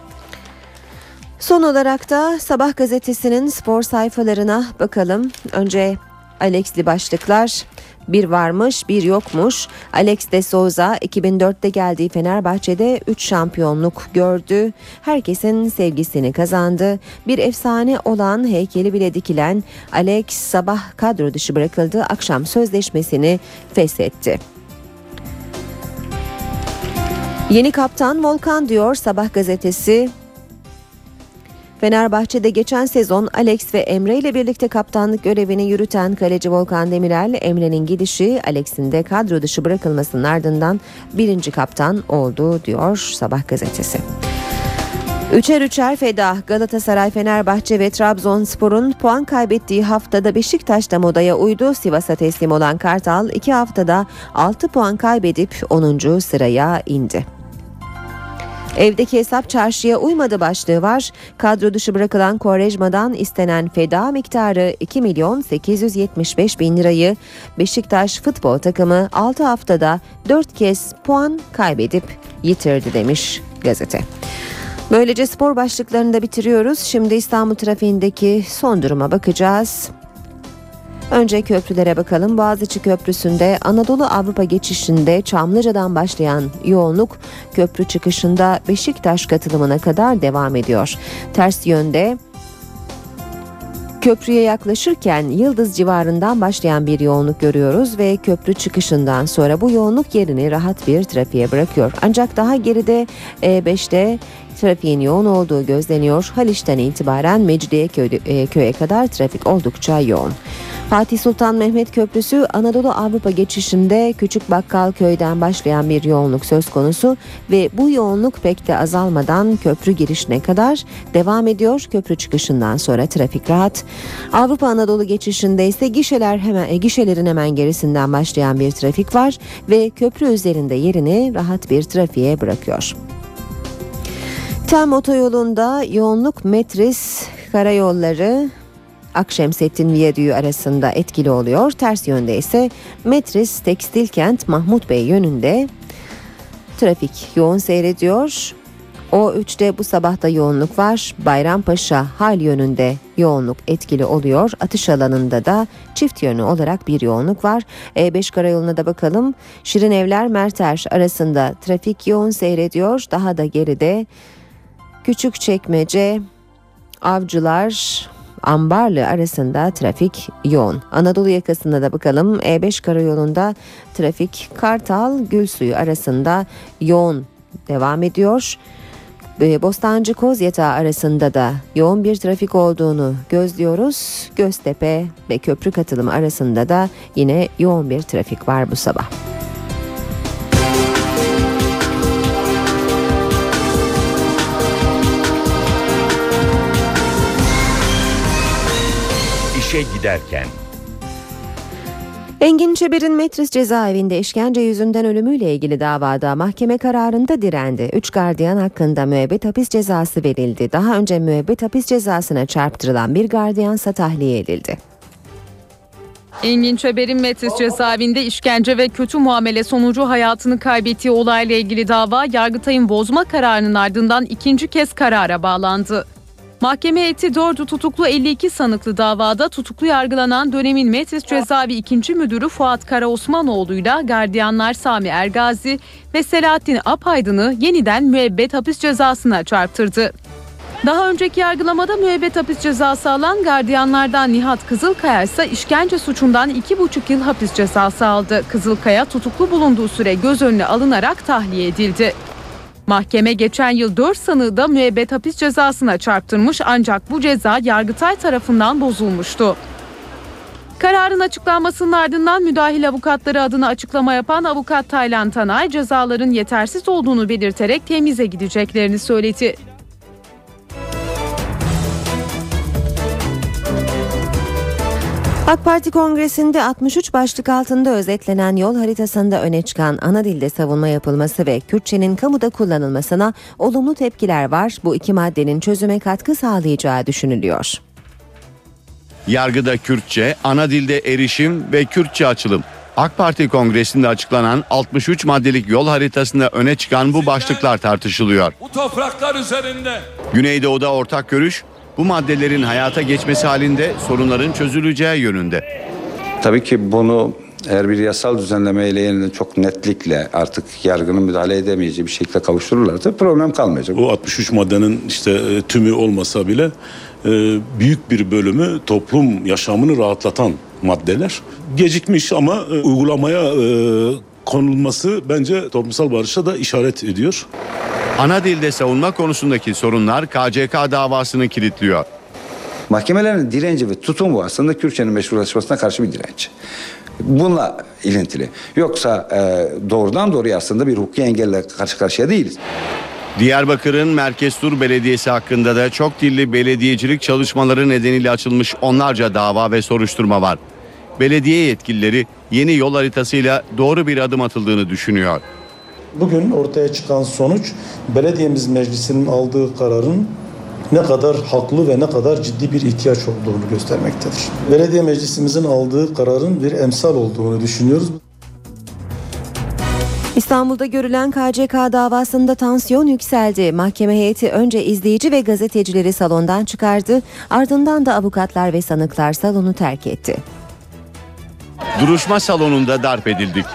Son olarak da Sabah gazetesinin spor sayfalarına bakalım. Önce Alex'li başlıklar. Bir varmış bir yokmuş. Alex de Souza 2004'te geldiği Fenerbahçe'de 3 şampiyonluk gördü. Herkesin sevgisini kazandı. Bir efsane olan heykeli bile dikilen Alex sabah kadro dışı bırakıldı. Akşam sözleşmesini feshetti. Yeni kaptan Volkan diyor Sabah gazetesi. Fenerbahçe'de geçen sezon Alex ve Emre ile birlikte kaptanlık görevini yürüten kaleci Volkan Demirel, Emre'nin gidişi Alex'in de kadro dışı bırakılmasının ardından birinci kaptan oldu diyor Sabah gazetesi. Üçer üçer feda Galatasaray, Fenerbahçe ve Trabzonspor'un puan kaybettiği haftada Beşiktaş'ta modaya uydu. Sivas'a teslim olan Kartal iki haftada 6 puan kaybedip 10. sıraya indi. Evdeki hesap çarşıya uymadı başlığı var. Kadro dışı bırakılan Korejma'dan istenen feda miktarı 2 milyon 875 bin lirayı Beşiktaş futbol takımı 6 haftada 4 kez puan kaybedip yitirdi demiş gazete. Böylece spor başlıklarını da bitiriyoruz. Şimdi İstanbul trafiğindeki son duruma bakacağız. Önce köprülere bakalım. Boğaziçi Köprüsü'nde Anadolu Avrupa geçişinde Çamlıca'dan başlayan yoğunluk köprü çıkışında Beşiktaş katılımına kadar devam ediyor. Ters yönde Köprüye yaklaşırken Yıldız civarından başlayan bir yoğunluk görüyoruz ve köprü çıkışından sonra bu yoğunluk yerini rahat bir trafiğe bırakıyor. Ancak daha geride E5'te trafiğin yoğun olduğu gözleniyor. Haliç'ten itibaren Mecidiyeköy'e kadar trafik oldukça yoğun. Fatih Sultan Mehmet Köprüsü Anadolu Avrupa geçişinde Küçük Bakkal Köy'den başlayan bir yoğunluk söz konusu ve bu yoğunluk pek de azalmadan köprü girişine kadar devam ediyor. Köprü çıkışından sonra trafik rahat. Avrupa Anadolu geçişinde ise gişeler hemen e, gişelerin hemen gerisinden başlayan bir trafik var ve köprü üzerinde yerini rahat bir trafiğe bırakıyor. Tem otoyolunda yoğunluk Metris Karayolları Akşemsettin Viyadüğü arasında etkili oluyor. Ters yönde ise Metris Tekstil Kent Mahmut Bey yönünde trafik yoğun seyrediyor. O 3'te bu sabahta yoğunluk var. Bayrampaşa hal yönünde yoğunluk etkili oluyor. Atış alanında da çift yönü olarak bir yoğunluk var. E5 karayoluna da bakalım. Şirin Evler Merter arasında trafik yoğun seyrediyor. Daha da geride Küçük Çekmece, Avcılar, Ambarlı arasında trafik yoğun. Anadolu yakasında da bakalım E5 karayolunda trafik Kartal Gülsuyu arasında yoğun devam ediyor. Bostancı Kozyatağı arasında da yoğun bir trafik olduğunu gözlüyoruz. Göztepe ve köprü katılımı arasında da yine yoğun bir trafik var bu sabah. İşe giderken Engin Çeber'in Metris cezaevinde işkence yüzünden ölümüyle ilgili davada mahkeme kararında direndi. Üç gardiyan hakkında müebbet hapis cezası verildi. Daha önce müebbet hapis cezasına çarptırılan bir gardiyansa tahliye edildi. Engin Çeber'in Metris cezaevinde işkence ve kötü muamele sonucu hayatını kaybettiği olayla ilgili dava Yargıtay'ın bozma kararının ardından ikinci kez karara bağlandı. Mahkeme heyeti dördü tutuklu 52 sanıklı davada tutuklu yargılanan dönemin Metris cezaevi 2. müdürü Fuat Karaosmanoğlu'yla gardiyanlar Sami Ergazi ve Selahattin Apaydın'ı yeniden müebbet hapis cezasına çarptırdı. Daha önceki yargılamada müebbet hapis cezası alan gardiyanlardan Nihat Kızılkaya ise işkence suçundan 2,5 yıl hapis cezası aldı. Kızılkaya tutuklu bulunduğu süre göz önüne alınarak tahliye edildi. Mahkeme geçen yıl 4 sanığı da müebbet hapis cezasına çarptırmış ancak bu ceza Yargıtay tarafından bozulmuştu. Kararın açıklanmasının ardından müdahil avukatları adına açıklama yapan avukat Taylan Tanay cezaların yetersiz olduğunu belirterek temize gideceklerini söyledi. AK Parti kongresinde 63 başlık altında özetlenen yol haritasında öne çıkan ana dilde savunma yapılması ve Kürtçenin kamuda kullanılmasına olumlu tepkiler var. Bu iki maddenin çözüme katkı sağlayacağı düşünülüyor. Yargıda Kürtçe, ana dilde erişim ve Kürtçe açılım. AK Parti kongresinde açıklanan 63 maddelik yol haritasında öne çıkan bu başlıklar tartışılıyor. Bu topraklar üzerinde Güneydoğu'da ortak görüş bu maddelerin hayata geçmesi halinde sorunların çözüleceği yönünde. Tabii ki bunu eğer bir yasal düzenlemeyle yeniden çok netlikle artık yargının müdahale edemeyeceği bir şekilde kavuştururlarsa problem kalmayacak. Bu 63 maddenin işte e, tümü olmasa bile e, büyük bir bölümü toplum yaşamını rahatlatan maddeler. Gecikmiş ama e, uygulamaya konulması bence toplumsal barışa da işaret ediyor. Ana dilde savunma konusundaki sorunlar KCK davasını kilitliyor. Mahkemelerin direnci ve tutumu aslında Kürtçenin meşrulaşmasına karşı bir direnç. Bununla ilintili. Yoksa e, doğrudan doğruya aslında bir hukuki engelle karşı karşıya değiliz. Diyarbakır'ın Merkez Tur Belediyesi hakkında da çok dilli belediyecilik çalışmaları nedeniyle açılmış onlarca dava ve soruşturma var. Belediye yetkilileri yeni yol haritasıyla doğru bir adım atıldığını düşünüyor. Bugün ortaya çıkan sonuç belediyemiz meclisinin aldığı kararın ne kadar haklı ve ne kadar ciddi bir ihtiyaç olduğunu göstermektedir. Belediye meclisimizin aldığı kararın bir emsal olduğunu düşünüyoruz. İstanbul'da görülen KCK davasında tansiyon yükseldi. Mahkeme heyeti önce izleyici ve gazetecileri salondan çıkardı. Ardından da avukatlar ve sanıklar salonu terk etti. Duruşma salonunda darp edildik.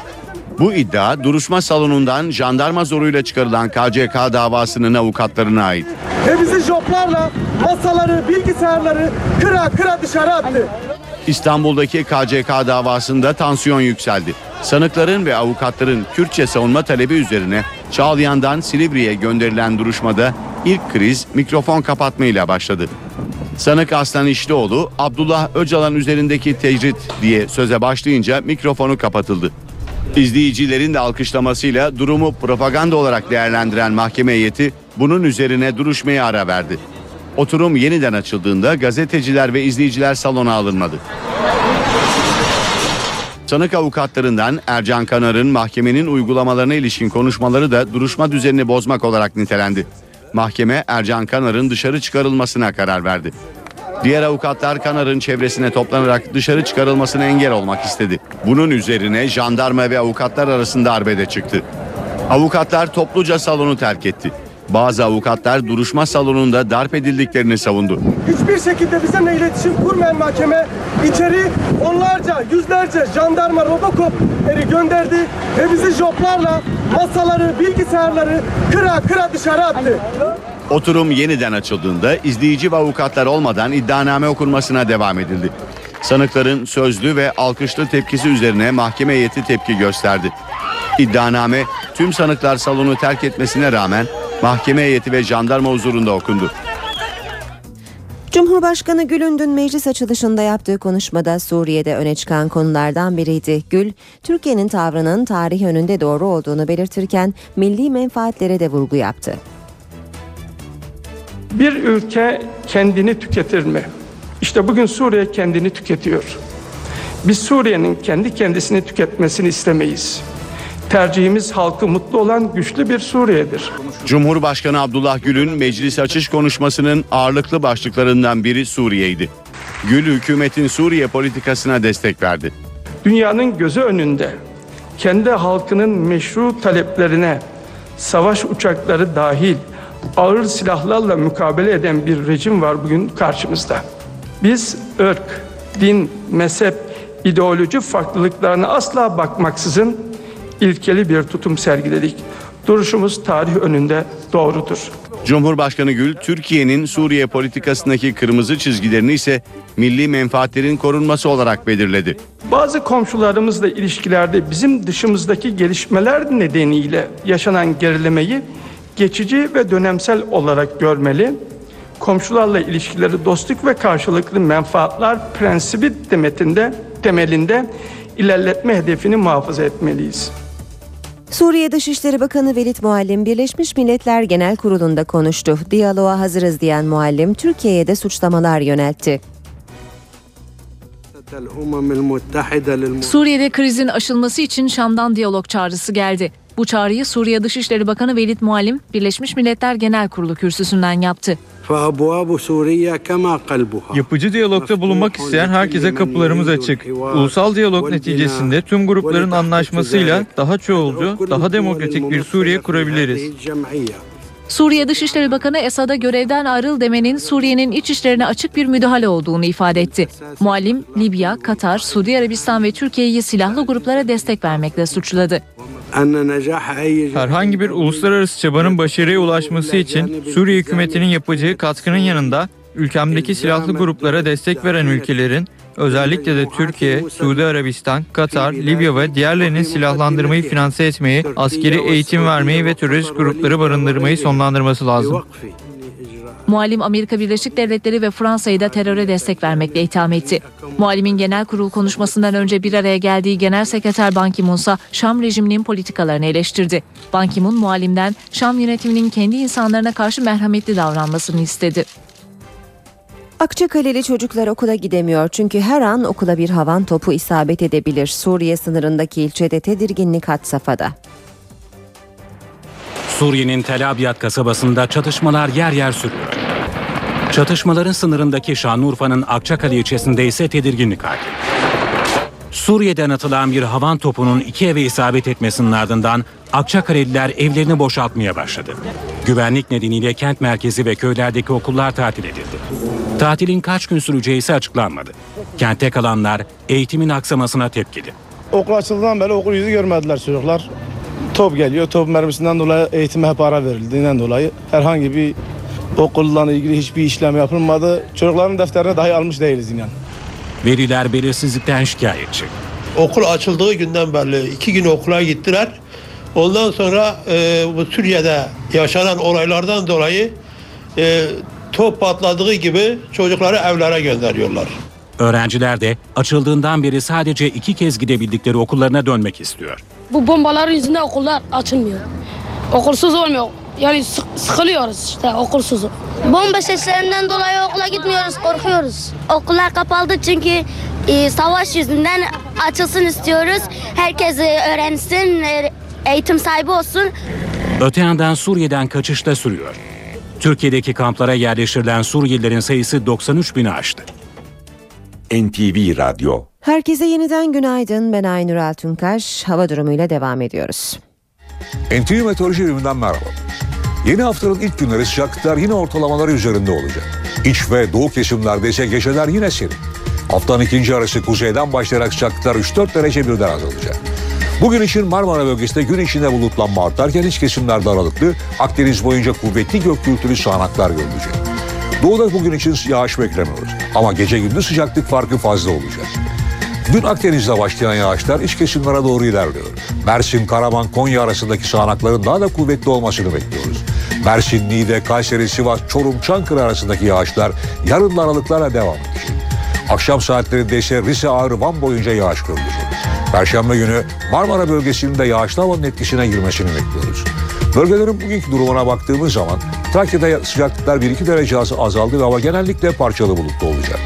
Bu iddia duruşma salonundan jandarma zoruyla çıkarılan KCK davasının avukatlarına ait. Ve bizi joplarla masaları, bilgisayarları kıra kıra dışarı attı. İstanbul'daki KCK davasında tansiyon yükseldi. Sanıkların ve avukatların Kürtçe savunma talebi üzerine Çağlayan'dan Silivri'ye gönderilen duruşmada ilk kriz mikrofon kapatmayla başladı. Sanık Aslan İşlioğlu, Abdullah Öcalan üzerindeki tecrit diye söze başlayınca mikrofonu kapatıldı. İzleyicilerin de alkışlamasıyla durumu propaganda olarak değerlendiren mahkeme heyeti bunun üzerine duruşmaya ara verdi. Oturum yeniden açıldığında gazeteciler ve izleyiciler salona alınmadı. Sanık avukatlarından Ercan Kanar'ın mahkemenin uygulamalarına ilişkin konuşmaları da duruşma düzenini bozmak olarak nitelendi. Mahkeme Ercan Kanar'ın dışarı çıkarılmasına karar verdi. Diğer avukatlar Kanar'ın çevresine toplanarak dışarı çıkarılmasına engel olmak istedi. Bunun üzerine jandarma ve avukatlar arasında arbede çıktı. Avukatlar topluca salonu terk etti. Bazı avukatlar duruşma salonunda darp edildiklerini savundu. Hiçbir şekilde bizimle iletişim kurmayan mahkeme içeri onlarca, yüzlerce jandarma robokopları gönderdi ve bizi joplarla masaları, bilgisayarları kıra kıra dışarı attı. Oturum yeniden açıldığında izleyici ve avukatlar olmadan iddianame okunmasına devam edildi. Sanıkların sözlü ve alkışlı tepkisi üzerine mahkeme heyeti tepki gösterdi. İddianame tüm sanıklar salonu terk etmesine rağmen mahkeme heyeti ve jandarma huzurunda okundu. Cumhurbaşkanı Gül'ün dün meclis açılışında yaptığı konuşmada Suriye'de öne çıkan konulardan biriydi. Gül, Türkiye'nin tavrının tarih önünde doğru olduğunu belirtirken milli menfaatlere de vurgu yaptı. Bir ülke kendini tüketir mi? İşte bugün Suriye kendini tüketiyor. Biz Suriye'nin kendi kendisini tüketmesini istemeyiz. Tercihimiz halkı mutlu olan güçlü bir Suriye'dir. Cumhurbaşkanı Abdullah Gül'ün meclis açış konuşmasının ağırlıklı başlıklarından biri Suriye'ydi. Gül hükümetin Suriye politikasına destek verdi. Dünyanın gözü önünde kendi halkının meşru taleplerine savaş uçakları dahil ağır silahlarla mukabele eden bir rejim var bugün karşımızda. Biz ırk, din, mezhep, ideoloji farklılıklarına asla bakmaksızın ilkeli bir tutum sergiledik. Duruşumuz tarih önünde doğrudur. Cumhurbaşkanı Gül, Türkiye'nin Suriye politikasındaki kırmızı çizgilerini ise milli menfaatlerin korunması olarak belirledi. Bazı komşularımızla ilişkilerde bizim dışımızdaki gelişmeler nedeniyle yaşanan gerilemeyi geçici ve dönemsel olarak görmeli. Komşularla ilişkileri dostluk ve karşılıklı menfaatler prensibi demetinde temelinde ilerletme hedefini muhafaza etmeliyiz. Suriye Dışişleri Bakanı Velit Muallim Birleşmiş Milletler Genel Kurulu'nda konuştu. Diyaloğa hazırız diyen Muallim Türkiye'ye de suçlamalar yöneltti. Suriye'de krizin aşılması için Şam'dan diyalog çağrısı geldi. Bu çağrıyı Suriye Dışişleri Bakanı Velit Muallim Birleşmiş Milletler Genel Kurulu kürsüsünden yaptı. Yapıcı diyalogda bulunmak isteyen herkese kapılarımız açık. Ulusal diyalog neticesinde tüm grupların anlaşmasıyla daha çoğulcu, daha demokratik bir Suriye kurabiliriz. Suriye Dışişleri Bakanı Esad'a görevden ayrıl demenin Suriye'nin iç işlerine açık bir müdahale olduğunu ifade etti. Muallim, Libya, Katar, Suudi Arabistan ve Türkiye'yi silahlı gruplara destek vermekle suçladı. Herhangi bir uluslararası çabanın başarıya ulaşması için Suriye hükümetinin yapacağı katkının yanında ülkemdeki silahlı gruplara destek veren ülkelerin özellikle de Türkiye, Suudi Arabistan, Katar, Libya ve diğerlerinin silahlandırmayı finanse etmeyi, askeri eğitim vermeyi ve terörist grupları barındırmayı sonlandırması lazım. Muallim Amerika Birleşik Devletleri ve Fransa'yı da teröre destek vermekle itham etti. Muallimin genel kurul konuşmasından önce bir araya geldiği Genel Sekreter Ban Ki-moon ise Şam rejiminin politikalarını eleştirdi. Ban Ki-moon muallimden Şam yönetiminin kendi insanlarına karşı merhametli davranmasını istedi. Akçakaleli çocuklar okula gidemiyor çünkü her an okula bir havan topu isabet edebilir. Suriye sınırındaki ilçede tedirginlik had safhada. Suriye'nin Tel Abyad kasabasında çatışmalar yer yer sürüyor. Çatışmaların sınırındaki Şanlıurfa'nın Akçakale ilçesinde ise tedirginlik hakim. Suriye'den atılan bir havan topunun iki eve isabet etmesinin ardından Akçakaleliler evlerini boşaltmaya başladı. Güvenlik nedeniyle kent merkezi ve köylerdeki okullar tatil edildi. Tatilin kaç gün süreceği ise açıklanmadı. Kente kalanlar eğitimin aksamasına tepkili. Okul açıldığından beri okul yüzü görmediler çocuklar. Top geliyor. Top mermisinden dolayı eğitime hep ara verildiğinden dolayı herhangi bir okulla ilgili hiçbir işlem yapılmadı. Çocukların defterine dahi almış değiliz inan. Veliler belirsizlikten şikayetçi. Okul açıldığı günden beri iki gün okula gittiler. Ondan sonra e, bu Suriye'de yaşanan olaylardan dolayı e, top patladığı gibi çocukları evlere gönderiyorlar. Öğrenciler de açıldığından beri sadece iki kez gidebildikleri okullarına dönmek istiyor. Bu bombaların yüzünden okullar açılmıyor. Okulsuz olmuyor. Yani sık- sıkılıyoruz işte okulsuz. Bomba seslerinden dolayı okula gitmiyoruz, korkuyoruz. Okullar kapalı çünkü e, savaş yüzünden açılsın istiyoruz. Herkes e, öğrensin, e, eğitim sahibi olsun. Öte yandan Suriye'den kaçış da sürüyor. Türkiye'deki kamplara yerleştirilen Suriyelilerin sayısı 93 bini aştı. NTV Radyo Herkese yeniden günaydın. Ben Aynur Altunkaş. Hava durumuyla devam ediyoruz. NTV Meteoroloji Biriminden merhaba. Yeni haftanın ilk günleri sıcaklıklar yine ortalamaları üzerinde olacak. İç ve doğu kesimlerde ise geceler yine serin. Haftanın ikinci arası kuzeyden başlayarak sıcaklıklar 3-4 derece birden azalacak. Bugün için Marmara bölgesinde gün içinde bulutlanma artarken iç kesimlerde aralıklı, Akdeniz boyunca kuvvetli gök gürültülü sağanaklar görülecek. Doğuda bugün için yağış beklemiyoruz. Ama gece gündüz sıcaklık farkı fazla olacak. Dün Akdeniz'de başlayan yağışlar iç kesimlere doğru ilerliyor. Mersin, Karaman, Konya arasındaki sağanakların daha da kuvvetli olmasını bekliyoruz. Mersin, Niğde, Kayseri, Sivas, Çorum, Çankırı arasındaki yağışlar yarın aralıklarla devam edecek. Akşam saatlerinde ise Rize, Ağrı, Van boyunca yağış görülecek. Perşembe günü Marmara bölgesinde yağışlı havanın etkisine girmesini bekliyoruz. Bölgelerin bugünkü durumuna baktığımız zaman Trakya'da sıcaklıklar 1-2 derece az- azaldı ve hava genellikle parçalı bulutlu olacak.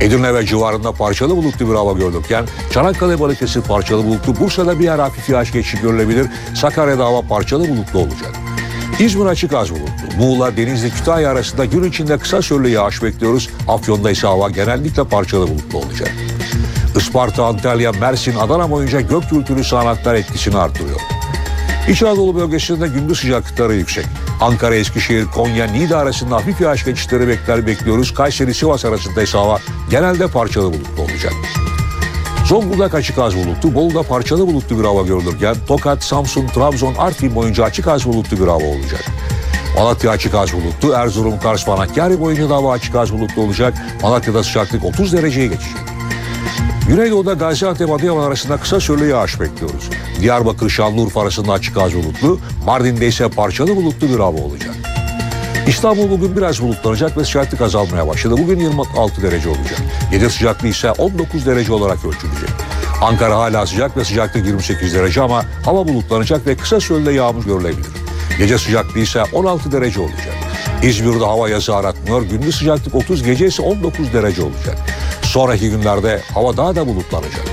Edirne ve civarında parçalı bulutlu bir hava gördükken Çanakkale Balıkesir parçalı bulutlu, Bursa'da bir yer hafif yağış geçişi görülebilir, Sakarya'da hava parçalı bulutlu olacak. İzmir açık az bulutlu. Muğla, Denizli, Kütahya arasında gün içinde kısa süreli yağış bekliyoruz. Afyon'da ise hava genellikle parçalı bulutlu olacak. Isparta, Antalya, Mersin, Adana boyunca gök gürültülü sağanaklar etkisini artırıyor. İç Anadolu bölgesinde gündüz sıcaklıkları yüksek. Ankara, Eskişehir, Konya, Niğde arasında hafif yağış geçişleri bekler bekliyoruz. Kayseri, Sivas arasında ise hava genelde parçalı bulutlu olacak. Zonguldak açık az bulutlu, Bolu'da parçalı bulutlu bir hava görülürken Tokat, Samsun, Trabzon, Artvin boyunca açık az bulutlu bir hava olacak. Malatya açık az bulutlu, Erzurum, Kars, Hakkari boyunca da hava açık az bulutlu olacak. Malatya'da sıcaklık 30 dereceye geçecek. Güneydoğu'da Gaziantep Adıyaman arasında kısa süreli yağış bekliyoruz. Diyarbakır Şanlıurfa arasında açık az bulutlu, Mardin'de ise parçalı bulutlu bir hava olacak. İstanbul bugün biraz bulutlanacak ve sıcaklık azalmaya başladı. Bugün 26 derece olacak. Gece sıcaklığı ise 19 derece olarak ölçülecek. Ankara hala sıcak ve sıcaklık 28 derece ama hava bulutlanacak ve kısa sürede yağmur görülebilir. Gece sıcaklığı ise 16 derece olacak. İzmir'de hava yazı aratmıyor. Gündüz sıcaklık 30, gece ise 19 derece olacak. Sonraki günlerde hava daha da bulutlanacak.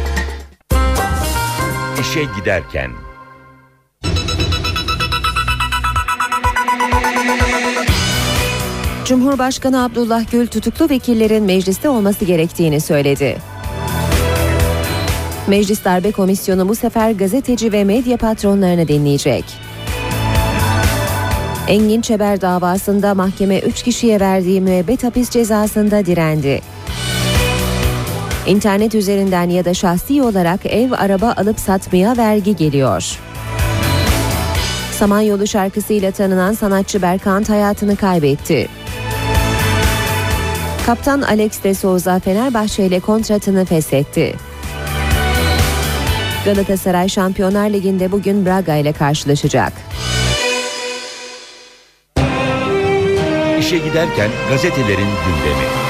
İşe giderken Cumhurbaşkanı Abdullah Gül tutuklu vekillerin mecliste olması gerektiğini söyledi. Meclis Darbe Komisyonu bu sefer gazeteci ve medya patronlarını dinleyecek. Engin Çeber davasında mahkeme 3 kişiye verdiği müebbet hapis cezasında direndi. İnternet üzerinden ya da şahsi olarak ev araba alıp satmaya vergi geliyor. Samanyolu şarkısıyla tanınan sanatçı Berkant hayatını kaybetti. Kaptan Alex de Souza Fenerbahçe ile kontratını feshetti. Galatasaray Şampiyonlar Ligi'nde bugün Braga ile karşılaşacak. İşe giderken gazetelerin gündemi.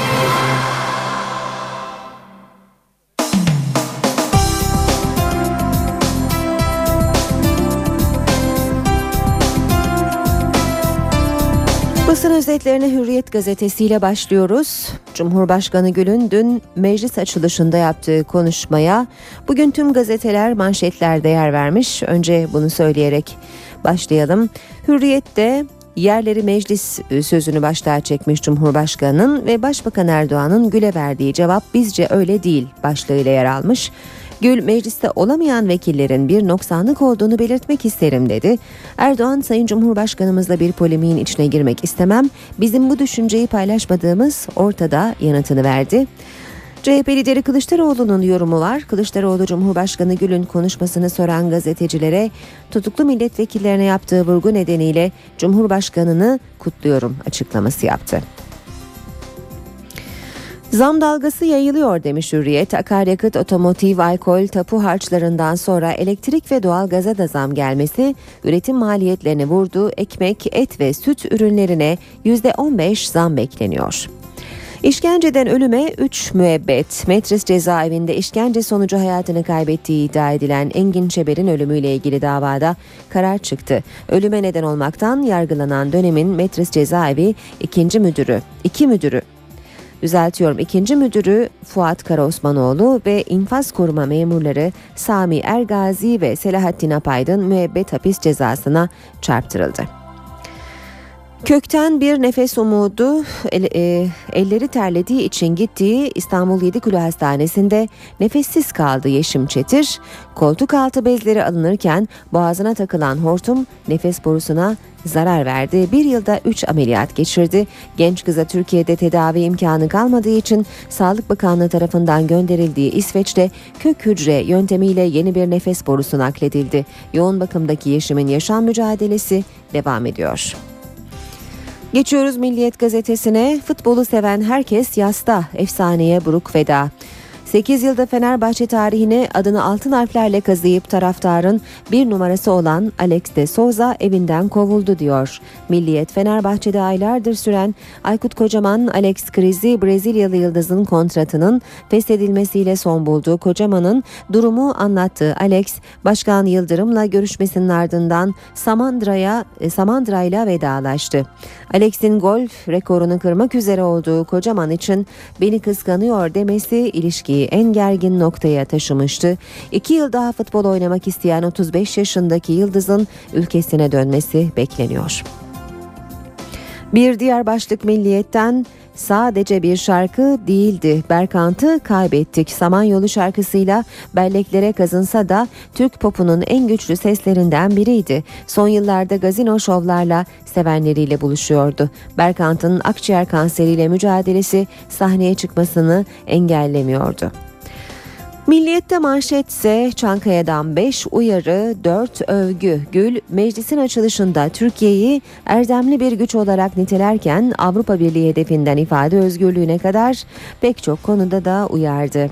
Basın özetlerine Hürriyet gazetesiyle başlıyoruz. Cumhurbaşkanı Gül'ün dün meclis açılışında yaptığı konuşmaya bugün tüm gazeteler manşetlerde yer vermiş. Önce bunu söyleyerek başlayalım. Hürriyet'te yerleri meclis sözünü başlığa çekmiş Cumhurbaşkanı'nın ve Başbakan Erdoğan'ın Gül'e verdiği cevap bizce öyle değil başlığıyla yer almış. Gül mecliste olamayan vekillerin bir noksanlık olduğunu belirtmek isterim dedi. Erdoğan Sayın Cumhurbaşkanımızla bir polemiğin içine girmek istemem. Bizim bu düşünceyi paylaşmadığımız ortada yanıtını verdi. CHP lideri Kılıçdaroğlu'nun yorumu var. Kılıçdaroğlu Cumhurbaşkanı Gül'ün konuşmasını soran gazetecilere tutuklu milletvekillerine yaptığı vurgu nedeniyle Cumhurbaşkanını kutluyorum açıklaması yaptı. Zam dalgası yayılıyor demiş Hürriyet. Akaryakıt, otomotiv, alkol, tapu harçlarından sonra elektrik ve doğalgaza da zam gelmesi üretim maliyetlerini vurdu. Ekmek, et ve süt ürünlerine %15 zam bekleniyor. İşkenceden ölüme 3 müebbet. Metris cezaevinde işkence sonucu hayatını kaybettiği iddia edilen Engin Çeber'in ölümüyle ilgili davada karar çıktı. Ölüme neden olmaktan yargılanan dönemin Metris cezaevi ikinci müdürü, iki müdürü Düzeltiyorum ikinci müdürü Fuat Karaosmanoğlu ve infaz koruma memurları Sami Ergazi ve Selahattin Apaydın müebbet hapis cezasına çarptırıldı. Kökten bir nefes umudu el, e, elleri terlediği için gittiği İstanbul Yedikule Hastanesi'nde nefessiz kaldı Yeşim Çetir. Koltuk altı bezleri alınırken boğazına takılan hortum nefes borusuna zarar verdi. Bir yılda 3 ameliyat geçirdi. Genç kıza Türkiye'de tedavi imkanı kalmadığı için Sağlık Bakanlığı tarafından gönderildiği İsveç'te kök hücre yöntemiyle yeni bir nefes borusu nakledildi. Yoğun bakımdaki Yeşim'in yaşam mücadelesi devam ediyor. Geçiyoruz Milliyet gazetesine. Futbolu seven herkes yasta. Efsaneye buruk veda. 8 yılda Fenerbahçe tarihine adını altın harflerle kazıyıp taraftarın bir numarası olan Alex de Souza evinden kovuldu diyor. Milliyet Fenerbahçe'de aylardır süren Aykut Kocaman Alex krizi Brezilyalı yıldızın kontratının feshedilmesiyle son buldu. Kocaman'ın durumu anlattığı Alex, Başkan Yıldırım'la görüşmesinin ardından Samandıra'ya e, Samandıra'yla vedalaştı. Alex'in golf rekorunu kırmak üzere olduğu Kocaman için beni kıskanıyor demesi ilişkiyi en gergin noktaya taşımıştı. İki yıl daha futbol oynamak isteyen 35 yaşındaki Yıldız'ın ülkesine dönmesi bekleniyor. Bir diğer başlık milliyetten sadece bir şarkı değildi. Berkant'ı kaybettik. Samanyolu şarkısıyla belleklere kazınsa da Türk popunun en güçlü seslerinden biriydi. Son yıllarda gazino şovlarla sevenleriyle buluşuyordu. Berkant'ın akciğer kanseriyle mücadelesi sahneye çıkmasını engellemiyordu. Milliyette manşetse Çankaya'dan 5 uyarı, 4 övgü. Gül meclisin açılışında Türkiye'yi erdemli bir güç olarak nitelerken Avrupa Birliği hedefinden ifade özgürlüğüne kadar pek çok konuda da uyardı.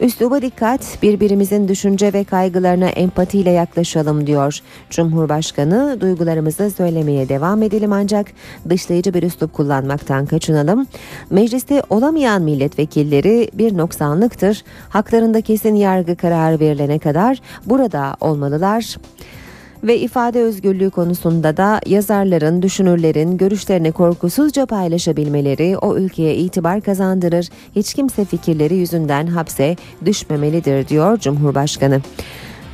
Üsluba dikkat, birbirimizin düşünce ve kaygılarına empatiyle yaklaşalım diyor. Cumhurbaşkanı duygularımızı söylemeye devam edelim ancak dışlayıcı bir üslup kullanmaktan kaçınalım. Mecliste olamayan milletvekilleri bir noksanlıktır. Haklarında kesin yargı kararı verilene kadar burada olmalılar ve ifade özgürlüğü konusunda da yazarların, düşünürlerin görüşlerini korkusuzca paylaşabilmeleri o ülkeye itibar kazandırır. Hiç kimse fikirleri yüzünden hapse düşmemelidir diyor Cumhurbaşkanı.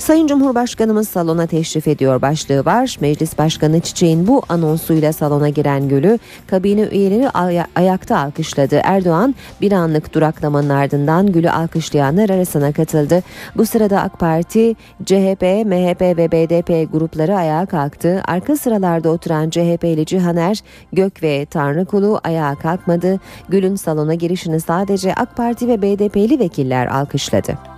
Sayın Cumhurbaşkanımız salona teşrif ediyor başlığı var. Meclis Başkanı Çiçek'in bu anonsuyla salona giren Gül'ü kabine üyeleri ay- ayakta alkışladı. Erdoğan bir anlık duraklamanın ardından Gül'ü alkışlayanlar arasına katıldı. Bu sırada AK Parti, CHP, MHP ve BDP grupları ayağa kalktı. Arka sıralarda oturan CHP'li Cihaner, Gök ve Tanrıkulu ayağa kalkmadı. Gül'ün salona girişini sadece AK Parti ve BDP'li vekiller alkışladı.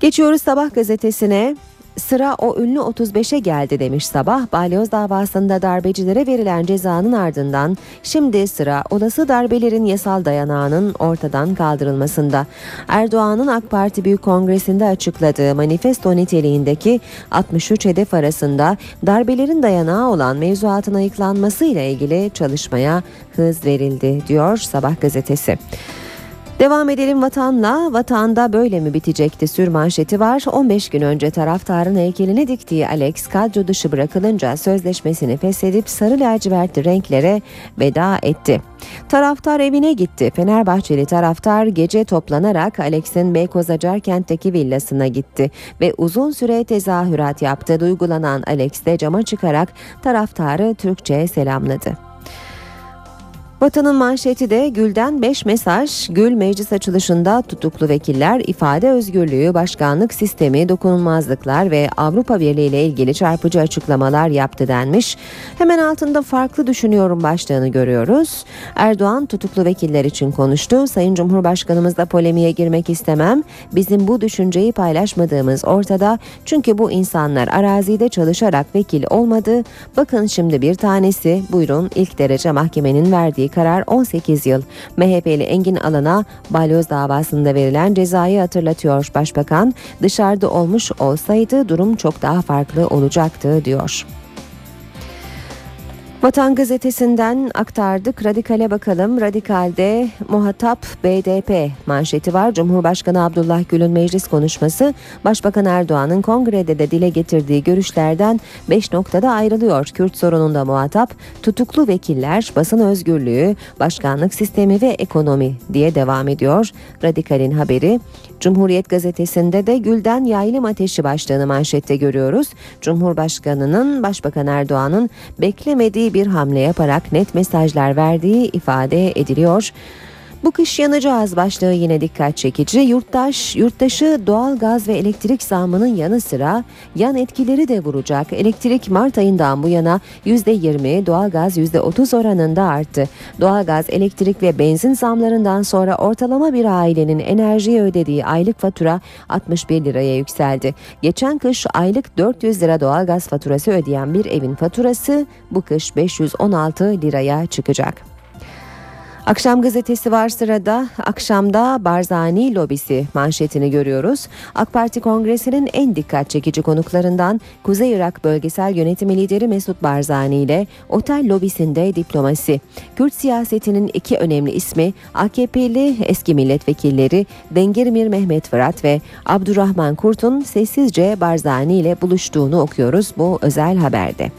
Geçiyoruz Sabah gazetesine. Sıra o ünlü 35'e geldi demiş Sabah. Balyoz davasında darbecilere verilen cezanın ardından şimdi sıra olası darbelerin yasal dayanağının ortadan kaldırılmasında. Erdoğan'ın AK Parti Büyük Kongresi'nde açıkladığı manifesto niteliğindeki 63 hedef arasında darbelerin dayanağı olan mevzuatın ayıklanması ile ilgili çalışmaya hız verildi diyor Sabah gazetesi. Devam edelim vatanla. Vatanda böyle mi bitecekti sür manşeti var. 15 gün önce taraftarın heykelini diktiği Alex kadro dışı bırakılınca sözleşmesini feshedip sarı lacivertli renklere veda etti. Taraftar evine gitti. Fenerbahçeli taraftar gece toplanarak Alex'in Beykoz Acarkent'teki villasına gitti ve uzun süre tezahürat yaptı. Duygulanan Alex de cama çıkarak taraftarı Türkçe selamladı. Vatanın manşeti de Gül'den 5 mesaj. Gül meclis açılışında tutuklu vekiller ifade özgürlüğü, başkanlık sistemi, dokunulmazlıklar ve Avrupa Birliği ile ilgili çarpıcı açıklamalar yaptı denmiş. Hemen altında farklı düşünüyorum başlığını görüyoruz. Erdoğan tutuklu vekiller için konuştu. Sayın Cumhurbaşkanımızla polemiğe girmek istemem. Bizim bu düşünceyi paylaşmadığımız ortada. Çünkü bu insanlar arazide çalışarak vekil olmadı. Bakın şimdi bir tanesi buyurun ilk derece mahkemenin verdiği karar 18 yıl. MHP'li Engin Alan'a balyoz davasında verilen cezayı hatırlatıyor Başbakan. Dışarıda olmuş olsaydı durum çok daha farklı olacaktı diyor. Vatan gazetesinden aktardık. Radikale bakalım. Radikal'de muhatap BDP manşeti var. Cumhurbaşkanı Abdullah Gül'ün meclis konuşması Başbakan Erdoğan'ın kongrede de dile getirdiği görüşlerden 5 noktada ayrılıyor. Kürt sorununda muhatap tutuklu vekiller, basın özgürlüğü, başkanlık sistemi ve ekonomi diye devam ediyor. Radikal'in haberi Cumhuriyet gazetesinde de Gül'den yaylım ateşi başlığını manşette görüyoruz. Cumhurbaşkanının Başbakan Erdoğan'ın beklemediği bir hamle yaparak net mesajlar verdiği ifade ediliyor. Bu kış yanacağız başlığı yine dikkat çekici. Yurttaş, yurttaşı doğal gaz ve elektrik zammının yanı sıra yan etkileri de vuracak. Elektrik Mart ayından bu yana %20, doğalgaz %30 oranında arttı. Doğalgaz, elektrik ve benzin zamlarından sonra ortalama bir ailenin enerjiye ödediği aylık fatura 61 liraya yükseldi. Geçen kış aylık 400 lira doğalgaz faturası ödeyen bir evin faturası bu kış 516 liraya çıkacak. Akşam gazetesi var sırada. Akşamda Barzani lobisi manşetini görüyoruz. AK Parti Kongresi'nin en dikkat çekici konuklarından Kuzey Irak Bölgesel Yönetimi Lideri Mesut Barzani ile otel lobisinde diplomasi. Kürt siyasetinin iki önemli ismi AKP'li eski milletvekilleri Dengirmir Mehmet Fırat ve Abdurrahman Kurt'un sessizce Barzani ile buluştuğunu okuyoruz bu özel haberde.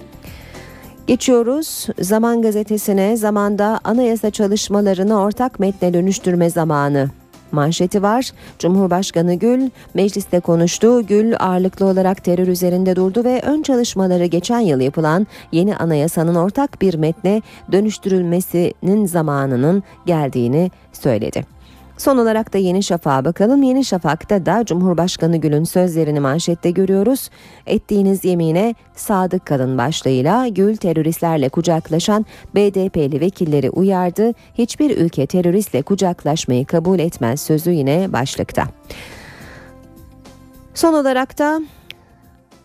Geçiyoruz Zaman Gazetesi'ne zamanda anayasa çalışmalarını ortak metne dönüştürme zamanı. Manşeti var. Cumhurbaşkanı Gül mecliste konuştu. Gül ağırlıklı olarak terör üzerinde durdu ve ön çalışmaları geçen yıl yapılan yeni anayasanın ortak bir metne dönüştürülmesinin zamanının geldiğini söyledi. Son olarak da Yeni Şafak'a bakalım. Yeni Şafak'ta da Cumhurbaşkanı Gül'ün sözlerini manşette görüyoruz. Ettiğiniz yemine sadık kalın başlığıyla Gül teröristlerle kucaklaşan BDP'li vekilleri uyardı. Hiçbir ülke teröristle kucaklaşmayı kabul etmez sözü yine başlıkta. Son olarak da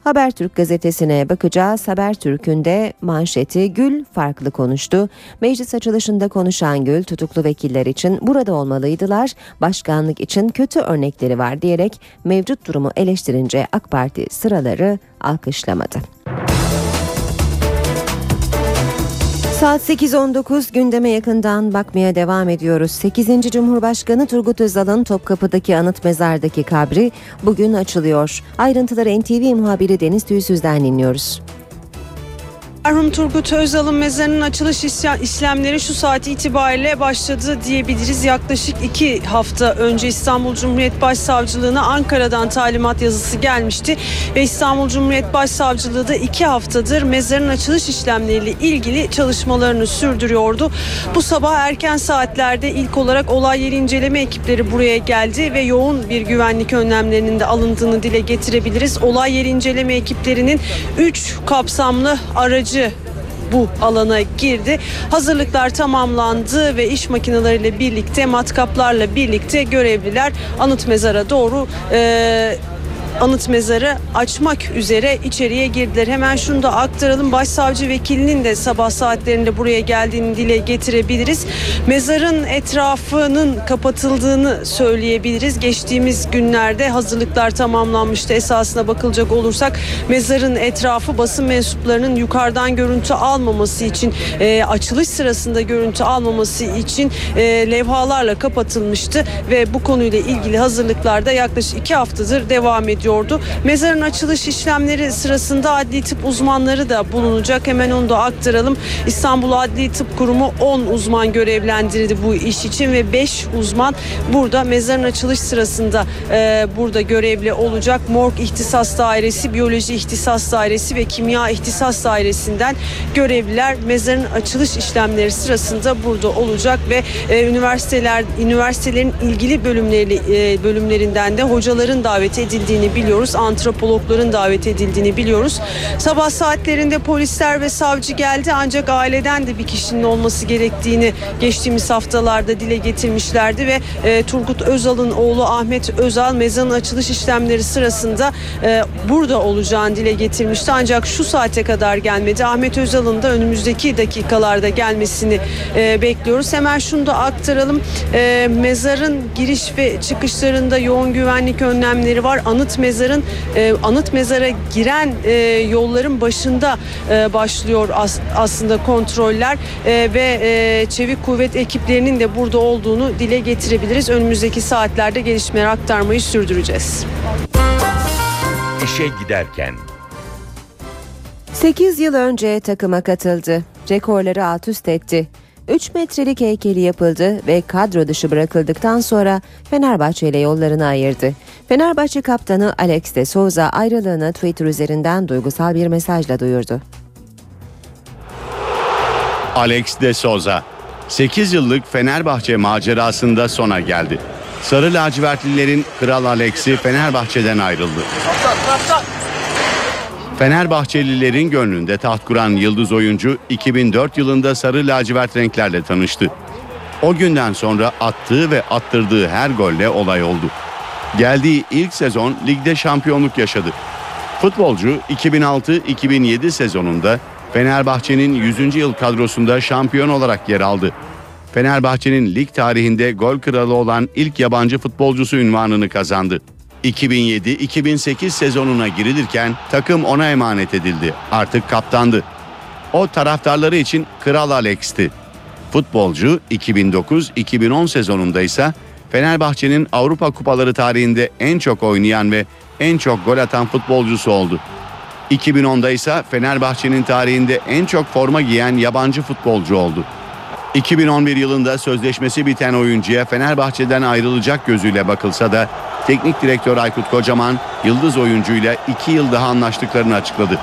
Habertürk gazetesine bakacağız. Habertürk'ün de manşeti Gül farklı konuştu. Meclis açılışında konuşan Gül tutuklu vekiller için burada olmalıydılar. Başkanlık için kötü örnekleri var diyerek mevcut durumu eleştirince AK Parti sıraları alkışlamadı. Saat 8.19 gündeme yakından bakmaya devam ediyoruz. 8. Cumhurbaşkanı Turgut Özal'ın Topkapı'daki anıt mezardaki kabri bugün açılıyor. Ayrıntıları NTV muhabiri Deniz Tüysüz'den dinliyoruz. Merhum Turgut Özal'ın mezarının açılış işlemleri şu saat itibariyle başladı diyebiliriz. Yaklaşık iki hafta önce İstanbul Cumhuriyet Başsavcılığına Ankara'dan talimat yazısı gelmişti. Ve İstanbul Cumhuriyet Başsavcılığı da iki haftadır mezarın açılış işlemleriyle ilgili çalışmalarını sürdürüyordu. Bu sabah erken saatlerde ilk olarak olay yeri inceleme ekipleri buraya geldi ve yoğun bir güvenlik önlemlerinin de alındığını dile getirebiliriz. Olay yeri inceleme ekiplerinin 3 kapsamlı aracı bu alana girdi. Hazırlıklar tamamlandı ve iş makineleriyle birlikte matkaplarla birlikte görevliler anıt mezara doğru e, anıt mezarı açmak üzere içeriye girdiler. Hemen şunu da aktaralım. Başsavcı vekilinin de sabah saatlerinde buraya geldiğini dile getirebiliriz. Mezarın etrafının kapatıldığını söyleyebiliriz. Geçtiğimiz günlerde hazırlıklar tamamlanmıştı. Esasına bakılacak olursak mezarın etrafı basın mensuplarının yukarıdan görüntü almaması için e, açılış sırasında görüntü almaması için e, levhalarla kapatılmıştı ve bu konuyla ilgili hazırlıklarda yaklaşık iki haftadır devam ediyor ediyordu. Mezarın açılış işlemleri sırasında adli tıp uzmanları da bulunacak. Hemen onu da aktaralım. İstanbul Adli Tıp Kurumu 10 uzman görevlendirdi bu iş için ve 5 uzman burada mezarın açılış sırasında e, burada görevli olacak. Morg İhtisas Dairesi, Biyoloji İhtisas Dairesi ve Kimya İhtisas Dairesi'nden görevliler mezarın açılış işlemleri sırasında burada olacak ve e, üniversiteler üniversitelerin ilgili bölümleri e, bölümlerinden de hocaların davet edildiğini biliyoruz. Antropologların davet edildiğini biliyoruz. Sabah saatlerinde polisler ve savcı geldi ancak aileden de bir kişinin olması gerektiğini geçtiğimiz haftalarda dile getirmişlerdi ve e, Turgut Özal'ın oğlu Ahmet Özal mezarın açılış işlemleri sırasında e, burada olacağını dile getirmişti. Ancak şu saate kadar gelmedi. Ahmet Özal'ın da önümüzdeki dakikalarda gelmesini e, bekliyoruz. Hemen şunu da aktaralım. E, mezarın giriş ve çıkışlarında yoğun güvenlik önlemleri var. Anıt mezarın e, anıt mezara giren e, yolların başında e, başlıyor as, aslında kontroller e, ve e, çevik kuvvet ekiplerinin de burada olduğunu dile getirebiliriz. Önümüzdeki saatlerde gelişmeleri aktarmayı sürdüreceğiz. İşe giderken 8 yıl önce takıma katıldı. Rekorları alt üst etti. 3 metrelik heykeli yapıldı ve kadro dışı bırakıldıktan sonra Fenerbahçe ile yollarını ayırdı. Fenerbahçe kaptanı Alex de Souza ayrılığını Twitter üzerinden duygusal bir mesajla duyurdu. Alex de Souza 8 yıllık Fenerbahçe macerasında sona geldi. Sarı lacivertlilerin Kral Alex'i Fenerbahçe'den ayrıldı. Fenerbahçelilerin gönlünde taht kuran yıldız oyuncu 2004 yılında sarı lacivert renklerle tanıştı. O günden sonra attığı ve attırdığı her golle olay oldu. Geldiği ilk sezon ligde şampiyonluk yaşadı. Futbolcu 2006-2007 sezonunda Fenerbahçe'nin 100. yıl kadrosunda şampiyon olarak yer aldı. Fenerbahçe'nin lig tarihinde gol kralı olan ilk yabancı futbolcusu ünvanını kazandı. 2007-2008 sezonuna girilirken takım ona emanet edildi. Artık kaptandı. O taraftarları için Kral Alex'ti. Futbolcu 2009-2010 sezonunda ise Fenerbahçe'nin Avrupa Kupaları tarihinde en çok oynayan ve en çok gol atan futbolcusu oldu. 2010'da ise Fenerbahçe'nin tarihinde en çok forma giyen yabancı futbolcu oldu. 2011 yılında sözleşmesi biten oyuncuya Fenerbahçe'den ayrılacak gözüyle bakılsa da teknik direktör Aykut Kocaman yıldız oyuncuyla 2 yıl daha anlaştıklarını açıkladı.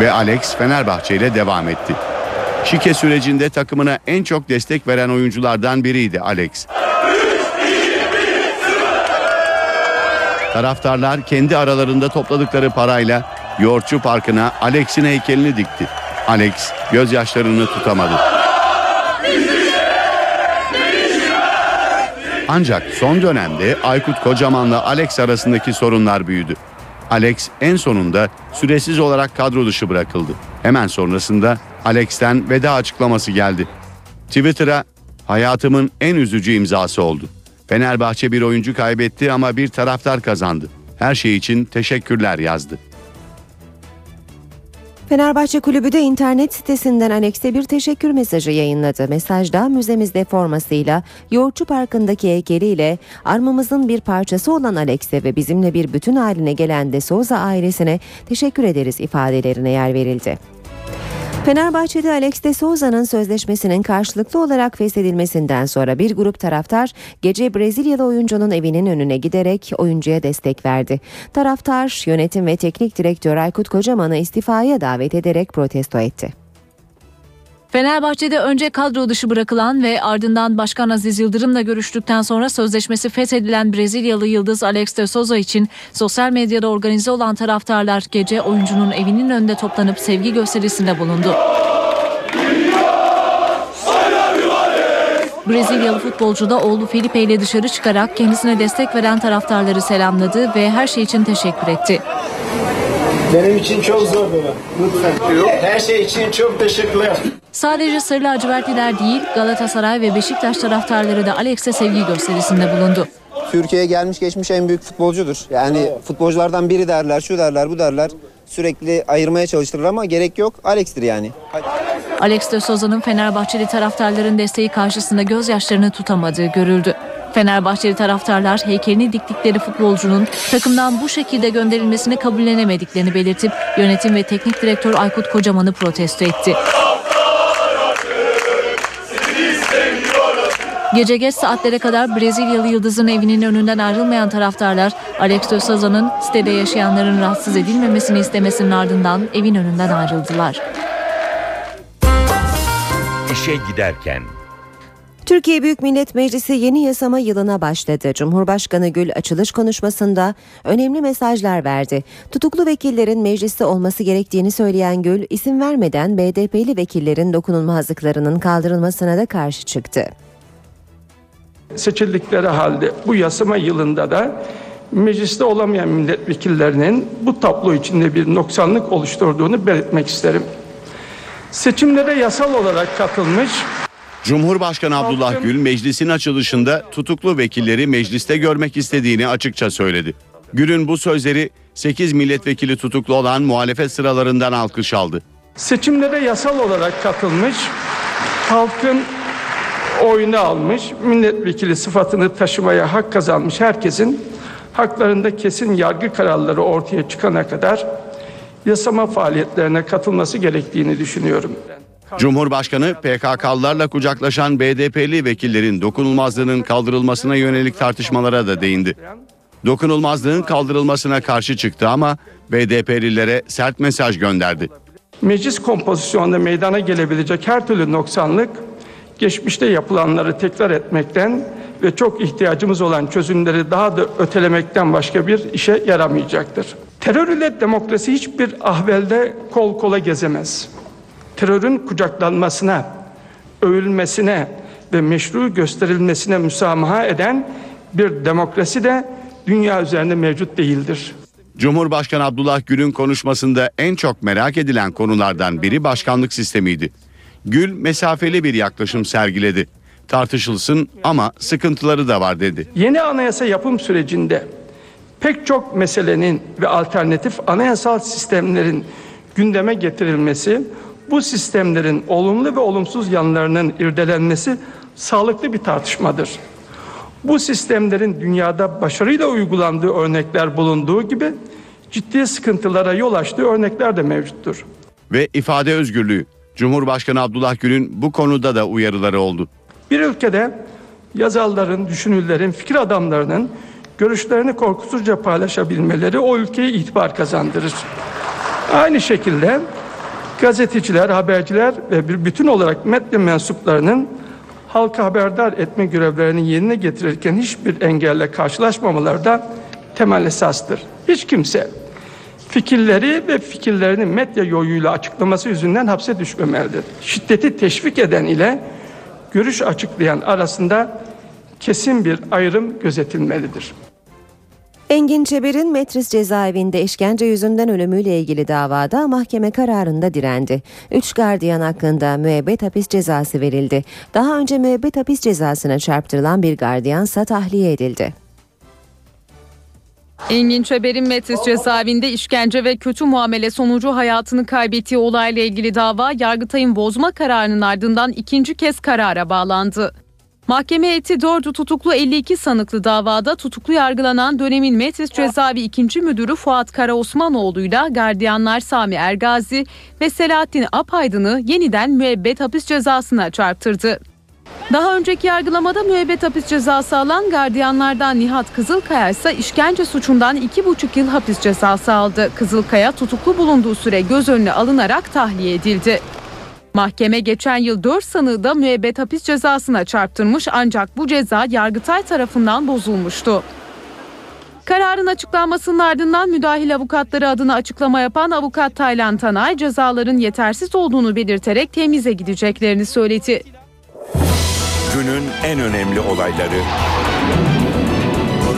Ve Alex Fenerbahçe ile devam etti. Şike sürecinde takımına en çok destek veren oyunculardan biriydi Alex. Taraftarlar kendi aralarında topladıkları parayla Yoğurtçu Parkı'na Alex'in heykelini dikti. Alex gözyaşlarını tutamadı. Ancak son dönemde Aykut Kocaman'la Alex arasındaki sorunlar büyüdü. Alex en sonunda süresiz olarak kadro dışı bırakıldı. Hemen sonrasında Alex'ten veda açıklaması geldi. Twitter'a hayatımın en üzücü imzası oldu. Fenerbahçe bir oyuncu kaybetti ama bir taraftar kazandı. Her şey için teşekkürler yazdı. Fenerbahçe Kulübü de internet sitesinden Alex'e bir teşekkür mesajı yayınladı. Mesajda müzemizde formasıyla, Yoğurtçu Parkı'ndaki heykeliyle armamızın bir parçası olan Alex'e ve bizimle bir bütün haline gelen De Souza ailesine teşekkür ederiz ifadelerine yer verildi. Fenerbahçe'de Alex de Souza'nın sözleşmesinin karşılıklı olarak feshedilmesinden sonra bir grup taraftar gece Brezilyalı oyuncunun evinin önüne giderek oyuncuya destek verdi. Taraftar yönetim ve teknik direktör Aykut Kocaman'ı istifaya davet ederek protesto etti. Fenerbahçe'de önce kadro dışı bırakılan ve ardından Başkan Aziz Yıldırım'la görüştükten sonra sözleşmesi feshedilen Brezilyalı yıldız Alex de Souza için sosyal medyada organize olan taraftarlar gece oyuncunun evinin önünde toplanıp sevgi gösterisinde bulundu. Brezilyalı futbolcu da oğlu Felipe ile dışarı çıkarak kendisine destek veren taraftarları selamladı ve her şey için teşekkür etti. Benim için çok zor baba. Lütfen. Her şey için çok teşekkürler. Sadece Sarı lacivertliler değil Galatasaray ve Beşiktaş taraftarları da Alex'e sevgi gösterisinde bulundu. Türkiye'ye gelmiş geçmiş en büyük futbolcudur. Yani futbolculardan biri derler, şu derler, bu derler. Sürekli ayırmaya çalıştırır ama gerek yok. Alex'tir yani. Alex de Souza'nın Fenerbahçeli taraftarların desteği karşısında gözyaşlarını tutamadığı görüldü. Fenerbahçeli taraftarlar heykelini diktikleri futbolcunun takımdan bu şekilde gönderilmesini kabullenemediklerini belirtip yönetim ve teknik direktör Aykut Kocaman'ı protesto etti. Gece geç saatlere kadar Brezilyalı yıldızın evinin önünden ayrılmayan taraftarlar Alex de Souza'nın sitede yaşayanların rahatsız edilmemesini istemesinin ardından evin önünden ayrıldılar. İşe giderken Türkiye Büyük Millet Meclisi yeni yasama yılına başladı. Cumhurbaşkanı Gül açılış konuşmasında önemli mesajlar verdi. Tutuklu vekillerin mecliste olması gerektiğini söyleyen Gül, isim vermeden BDP'li vekillerin dokunulmazlıklarının kaldırılmasına da karşı çıktı. Seçildikleri halde bu yasama yılında da mecliste olamayan milletvekillerinin bu tablo içinde bir noksanlık oluşturduğunu belirtmek isterim. Seçimlere yasal olarak katılmış Cumhurbaşkanı Abdullah Gül meclisin açılışında tutuklu vekilleri mecliste görmek istediğini açıkça söyledi. Gül'ün bu sözleri 8 milletvekili tutuklu olan muhalefet sıralarından alkış aldı. seçimlere yasal olarak katılmış, halkın oyunu almış, milletvekili sıfatını taşımaya hak kazanmış herkesin haklarında kesin yargı kararları ortaya çıkana kadar yasama faaliyetlerine katılması gerektiğini düşünüyorum. Cumhurbaşkanı PKK'lılarla kucaklaşan BDP'li vekillerin dokunulmazlığının kaldırılmasına yönelik tartışmalara da değindi. Dokunulmazlığın kaldırılmasına karşı çıktı ama BDP'lilere sert mesaj gönderdi. Meclis kompozisyonunda meydana gelebilecek her türlü noksanlık geçmişte yapılanları tekrar etmekten ve çok ihtiyacımız olan çözümleri daha da ötelemekten başka bir işe yaramayacaktır. Terör ile demokrasi hiçbir ahvelde kol kola gezemez. Terörün kucaklanmasına, övülmesine ve meşru gösterilmesine müsamaha eden bir demokrasi de dünya üzerinde mevcut değildir. Cumhurbaşkanı Abdullah Gül'ün konuşmasında en çok merak edilen konulardan biri başkanlık sistemiydi. Gül mesafeli bir yaklaşım sergiledi. Tartışılsın ama sıkıntıları da var dedi. Yeni anayasa yapım sürecinde pek çok meselenin ve alternatif anayasal sistemlerin gündeme getirilmesi, bu sistemlerin olumlu ve olumsuz yanlarının irdelenmesi sağlıklı bir tartışmadır. Bu sistemlerin dünyada başarıyla uygulandığı örnekler bulunduğu gibi ciddi sıkıntılara yol açtığı örnekler de mevcuttur. Ve ifade özgürlüğü. Cumhurbaşkanı Abdullah Gül'ün bu konuda da uyarıları oldu. Bir ülkede yazarların, düşünürlerin, fikir adamlarının görüşlerini korkusuzca paylaşabilmeleri o ülkeye itibar kazandırır. Aynı şekilde gazeteciler, haberciler ve bütün olarak medya mensuplarının halka haberdar etme görevlerini yerine getirirken hiçbir engelle karşılaşmamaları da temel esastır. Hiç kimse fikirleri ve fikirlerini medya yoluyla açıklaması yüzünden hapse düşmemelidir. Şiddeti teşvik eden ile görüş açıklayan arasında kesin bir ayrım gözetilmelidir. Engin Çeber'in Metris cezaevinde işkence yüzünden ölümüyle ilgili davada mahkeme kararında direndi. Üç gardiyan hakkında müebbet hapis cezası verildi. Daha önce müebbet hapis cezasına çarptırılan bir gardiyansa tahliye edildi. Engin Çeber'in Metris cezaevinde işkence ve kötü muamele sonucu hayatını kaybettiği olayla ilgili dava Yargıtay'ın bozma kararının ardından ikinci kez karara bağlandı. Mahkeme heyeti dördü tutuklu 52 sanıklı davada tutuklu yargılanan dönemin Metris cezaevi 2. müdürü Fuat Karaosmanoğlu'yla gardiyanlar Sami Ergazi ve Selahattin Apaydın'ı yeniden müebbet hapis cezasına çarptırdı. Daha önceki yargılamada müebbet hapis cezası alan gardiyanlardan Nihat Kızılkaya ise işkence suçundan 2,5 yıl hapis cezası aldı. Kızılkaya tutuklu bulunduğu süre göz önüne alınarak tahliye edildi. Mahkeme geçen yıl 4 sanığı da müebbet hapis cezasına çarptırmış ancak bu ceza Yargıtay tarafından bozulmuştu. Kararın açıklanmasının ardından müdahil avukatları adına açıklama yapan avukat Taylan Tanay cezaların yetersiz olduğunu belirterek temize gideceklerini söyledi. Günün en önemli olayları.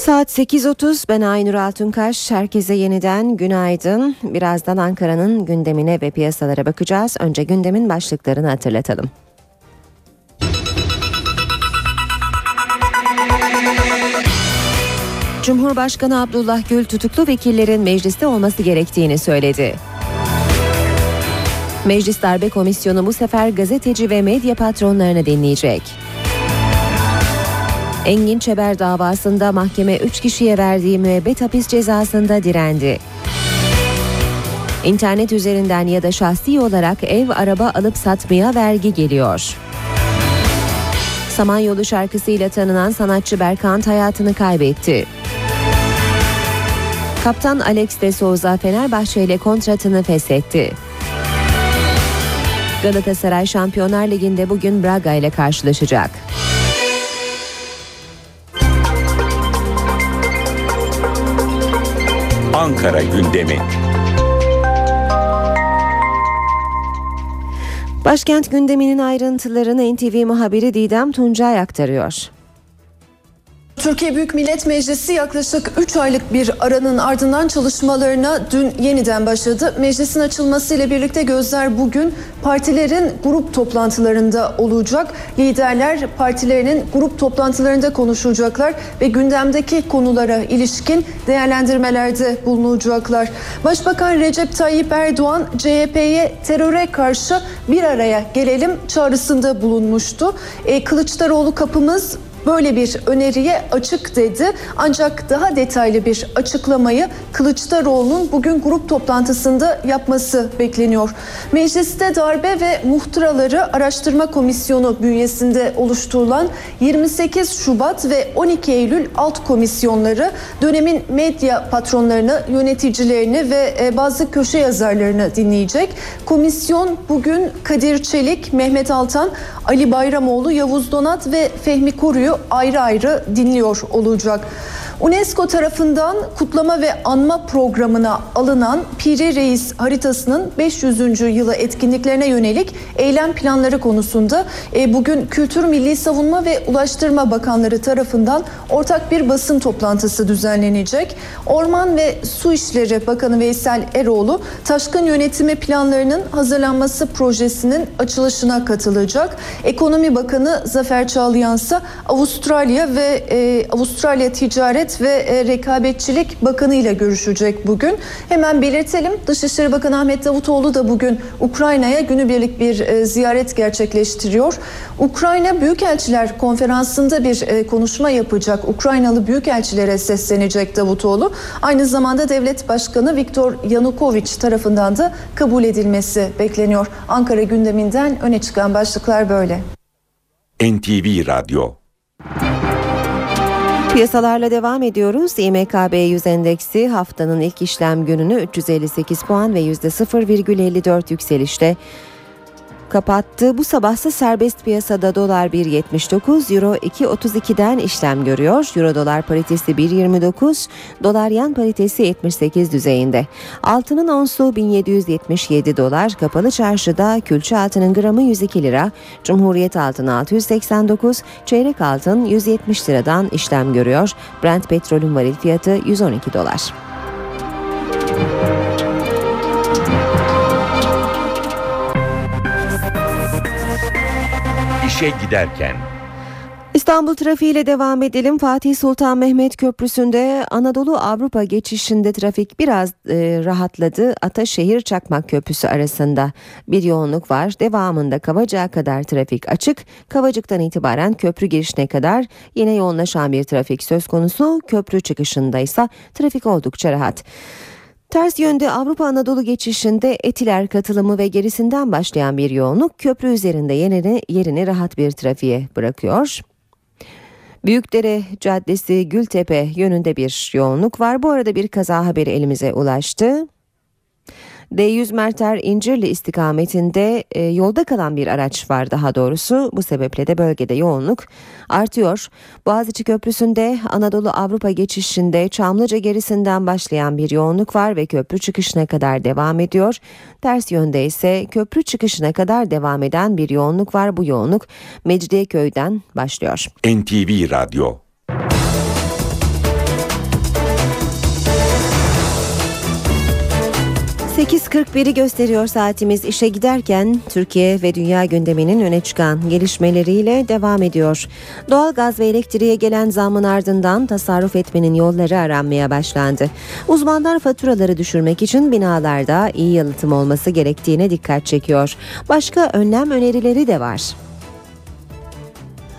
Saat 8.30 ben Aynur Altunkaş. Herkese yeniden günaydın. Birazdan Ankara'nın gündemine ve piyasalara bakacağız. Önce gündemin başlıklarını hatırlatalım. Cumhurbaşkanı Abdullah Gül tutuklu vekillerin mecliste olması gerektiğini söyledi. Meclis Darbe Komisyonu bu sefer gazeteci ve medya patronlarını dinleyecek. Engin Çeber davasında mahkeme 3 kişiye verdiği müebbet hapis cezasında direndi. İnternet üzerinden ya da şahsi olarak ev araba alıp satmaya vergi geliyor. Samanyolu şarkısıyla tanınan sanatçı Berkant hayatını kaybetti. Kaptan Alex de Souza Fenerbahçe ile kontratını feshetti. Galatasaray Şampiyonlar Ligi'nde bugün Braga ile karşılaşacak. Ankara gündemi. Başkent gündeminin ayrıntılarını NTV muhabiri Didem Tuncay aktarıyor. Türkiye Büyük Millet Meclisi yaklaşık 3 aylık bir aranın ardından çalışmalarına dün yeniden başladı. Meclisin açılmasıyla birlikte gözler bugün partilerin grup toplantılarında olacak. Liderler partilerinin grup toplantılarında konuşacaklar ve gündemdeki konulara ilişkin değerlendirmelerde bulunacaklar. Başbakan Recep Tayyip Erdoğan CHP'ye teröre karşı bir araya gelelim çağrısında bulunmuştu. E, Kılıçdaroğlu kapımız böyle bir öneriye açık dedi. Ancak daha detaylı bir açıklamayı Kılıçdaroğlu'nun bugün grup toplantısında yapması bekleniyor. Mecliste darbe ve muhtıraları araştırma komisyonu bünyesinde oluşturulan 28 Şubat ve 12 Eylül alt komisyonları dönemin medya patronlarını, yöneticilerini ve e, bazı köşe yazarlarını dinleyecek. Komisyon bugün Kadir Çelik, Mehmet Altan, Ali Bayramoğlu, Yavuz Donat ve Fehmi Koru'yu ayrı ayrı dinliyor olacak. UNESCO tarafından kutlama ve anma programına alınan Piri Reis haritasının 500. yılı etkinliklerine yönelik eylem planları konusunda e, bugün Kültür Milli Savunma ve Ulaştırma Bakanları tarafından ortak bir basın toplantısı düzenlenecek. Orman ve Su İşleri Bakanı Veysel Eroğlu taşkın yönetimi planlarının hazırlanması projesinin açılışına katılacak. Ekonomi Bakanı Zafer Çağlayan ise Avustralya ve e, Avustralya Ticaret ve e, Rekabetçilik Bakanı ile görüşecek bugün. Hemen belirtelim Dışişleri Bakanı Ahmet Davutoğlu da bugün Ukrayna'ya günübirlik bir e, ziyaret gerçekleştiriyor. Ukrayna Büyükelçiler Konferansı'nda bir e, konuşma yapacak. Ukraynalı büyükelçilere seslenecek Davutoğlu. Aynı zamanda Devlet Başkanı Viktor Yanukovych tarafından da kabul edilmesi bekleniyor. Ankara gündeminden öne çıkan başlıklar böyle. NTV Radyo Piyasalarla devam ediyoruz. İMKB 100 endeksi haftanın ilk işlem gününü 358 puan ve %0,54 yükselişte kapattı. Bu sabahsa serbest piyasada dolar 1.79, euro 2.32'den işlem görüyor. Euro dolar paritesi 1.29, dolar yan paritesi 78 düzeyinde. Altının onsu 1777 dolar, kapalı çarşıda külçe altının gramı 102 lira, Cumhuriyet altın 689, çeyrek altın 170 liradan işlem görüyor. Brent petrolün varil fiyatı 112 dolar. İşe giderken İstanbul trafiğiyle devam edelim. Fatih Sultan Mehmet Köprüsü'nde Anadolu Avrupa geçişinde trafik biraz e, rahatladı. Ataşehir Çakmak Köprüsü arasında bir yoğunluk var. Devamında Kavacık'a kadar trafik açık. Kavacık'tan itibaren köprü girişine kadar yine yoğunlaşan bir trafik söz konusu. Köprü çıkışında ise trafik oldukça rahat. Ters yönde Avrupa Anadolu geçişinde etiler katılımı ve gerisinden başlayan bir yoğunluk köprü üzerinde yerini, yerini rahat bir trafiğe bırakıyor. Büyükdere Caddesi Gültepe yönünde bir yoğunluk var. Bu arada bir kaza haberi elimize ulaştı. D100 Merter İncirli istikametinde e, yolda kalan bir araç var daha doğrusu. Bu sebeple de bölgede yoğunluk artıyor. Boğaziçi Köprüsü'nde Anadolu Avrupa geçişinde Çamlıca gerisinden başlayan bir yoğunluk var ve köprü çıkışına kadar devam ediyor. Ters yönde ise köprü çıkışına kadar devam eden bir yoğunluk var. Bu yoğunluk Mecidiyeköy'den başlıyor. NTV Radyo 8.41'i gösteriyor saatimiz işe giderken Türkiye ve dünya gündeminin öne çıkan gelişmeleriyle devam ediyor. Doğalgaz ve elektriğe gelen zamın ardından tasarruf etmenin yolları aranmaya başlandı. Uzmanlar faturaları düşürmek için binalarda iyi yalıtım olması gerektiğine dikkat çekiyor. Başka önlem önerileri de var.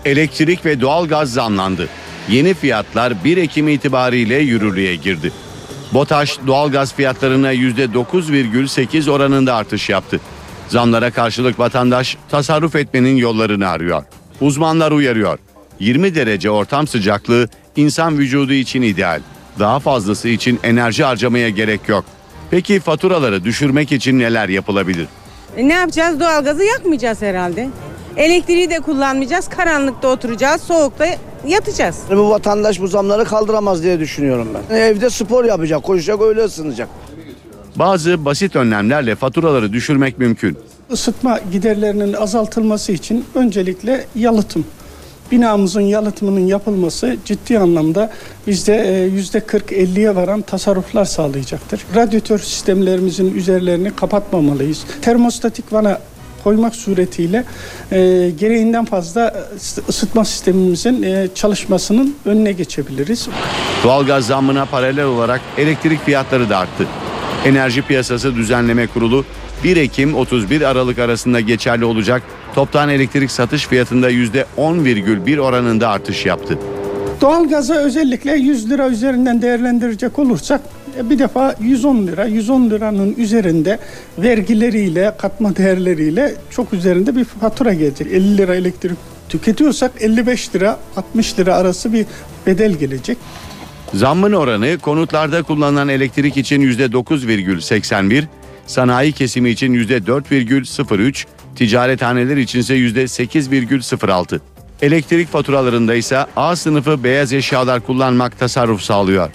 Elektrik ve doğalgaz zamlandı. Yeni fiyatlar 1 Ekim itibariyle yürürlüğe girdi. BOTAŞ doğalgaz fiyatlarına %9,8 oranında artış yaptı. Zamlara karşılık vatandaş tasarruf etmenin yollarını arıyor. Uzmanlar uyarıyor. 20 derece ortam sıcaklığı insan vücudu için ideal. Daha fazlası için enerji harcamaya gerek yok. Peki faturaları düşürmek için neler yapılabilir? E ne yapacağız? Doğalgazı yakmayacağız herhalde. Elektriği de kullanmayacağız. Karanlıkta oturacağız. Soğukta yatacağız. Bu vatandaş bu zamları kaldıramaz diye düşünüyorum ben. Evde spor yapacak, koşacak, öyle ısınacak. Bazı basit önlemlerle faturaları düşürmek mümkün. Isıtma giderlerinin azaltılması için öncelikle yalıtım. Binamızın yalıtımının yapılması ciddi anlamda bizde yüzde 40-50'ye varan tasarruflar sağlayacaktır. Radyatör sistemlerimizin üzerlerini kapatmamalıyız. Termostatik vana koymak suretiyle e, gereğinden fazla ısıtma sistemimizin e, çalışmasının önüne geçebiliriz. Doğalgaz zammına paralel olarak elektrik fiyatları da arttı. Enerji Piyasası Düzenleme Kurulu 1 Ekim 31 Aralık arasında geçerli olacak toptan elektrik satış fiyatında %10,1 oranında artış yaptı. Doğalgazı özellikle 100 lira üzerinden değerlendirecek olursak e, bir defa 110 lira, 110 liranın üzerinde vergileriyle, katma değerleriyle çok üzerinde bir fatura gelecek. 50 lira elektrik tüketiyorsak 55 lira, 60 lira arası bir bedel gelecek. Zammın oranı konutlarda kullanılan elektrik için %9,81, sanayi kesimi için %4,03, ticarethaneler içinse %8,06. Elektrik faturalarında ise A sınıfı beyaz eşyalar kullanmak tasarruf sağlıyor.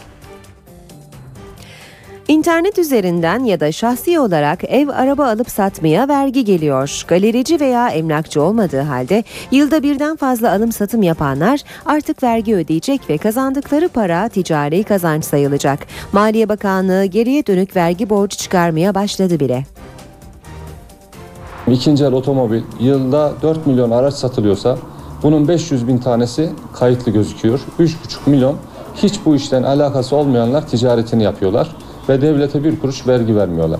İnternet üzerinden ya da şahsi olarak ev araba alıp satmaya vergi geliyor. Galerici veya emlakçı olmadığı halde yılda birden fazla alım satım yapanlar artık vergi ödeyecek ve kazandıkları para ticari kazanç sayılacak. Maliye Bakanlığı geriye dönük vergi borcu çıkarmaya başladı bile. İkinci el otomobil yılda 4 milyon araç satılıyorsa bunun 500 bin tanesi kayıtlı gözüküyor. 3,5 milyon hiç bu işten alakası olmayanlar ticaretini yapıyorlar ve devlete bir kuruş vergi vermiyorlar.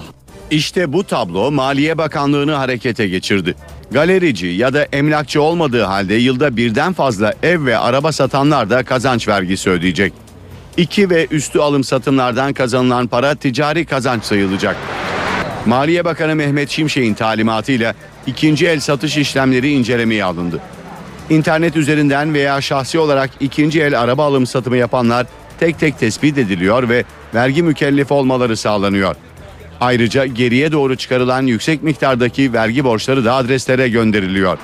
İşte bu tablo Maliye Bakanlığı'nı harekete geçirdi. Galerici ya da emlakçı olmadığı halde yılda birden fazla ev ve araba satanlar da kazanç vergisi ödeyecek. İki ve üstü alım satımlardan kazanılan para ticari kazanç sayılacak. Maliye Bakanı Mehmet Şimşek'in talimatıyla ikinci el satış işlemleri incelemeye alındı. İnternet üzerinden veya şahsi olarak ikinci el araba alım satımı yapanlar tek tek tespit ediliyor ve vergi mükellefi olmaları sağlanıyor. Ayrıca geriye doğru çıkarılan yüksek miktardaki vergi borçları da adreslere gönderiliyor.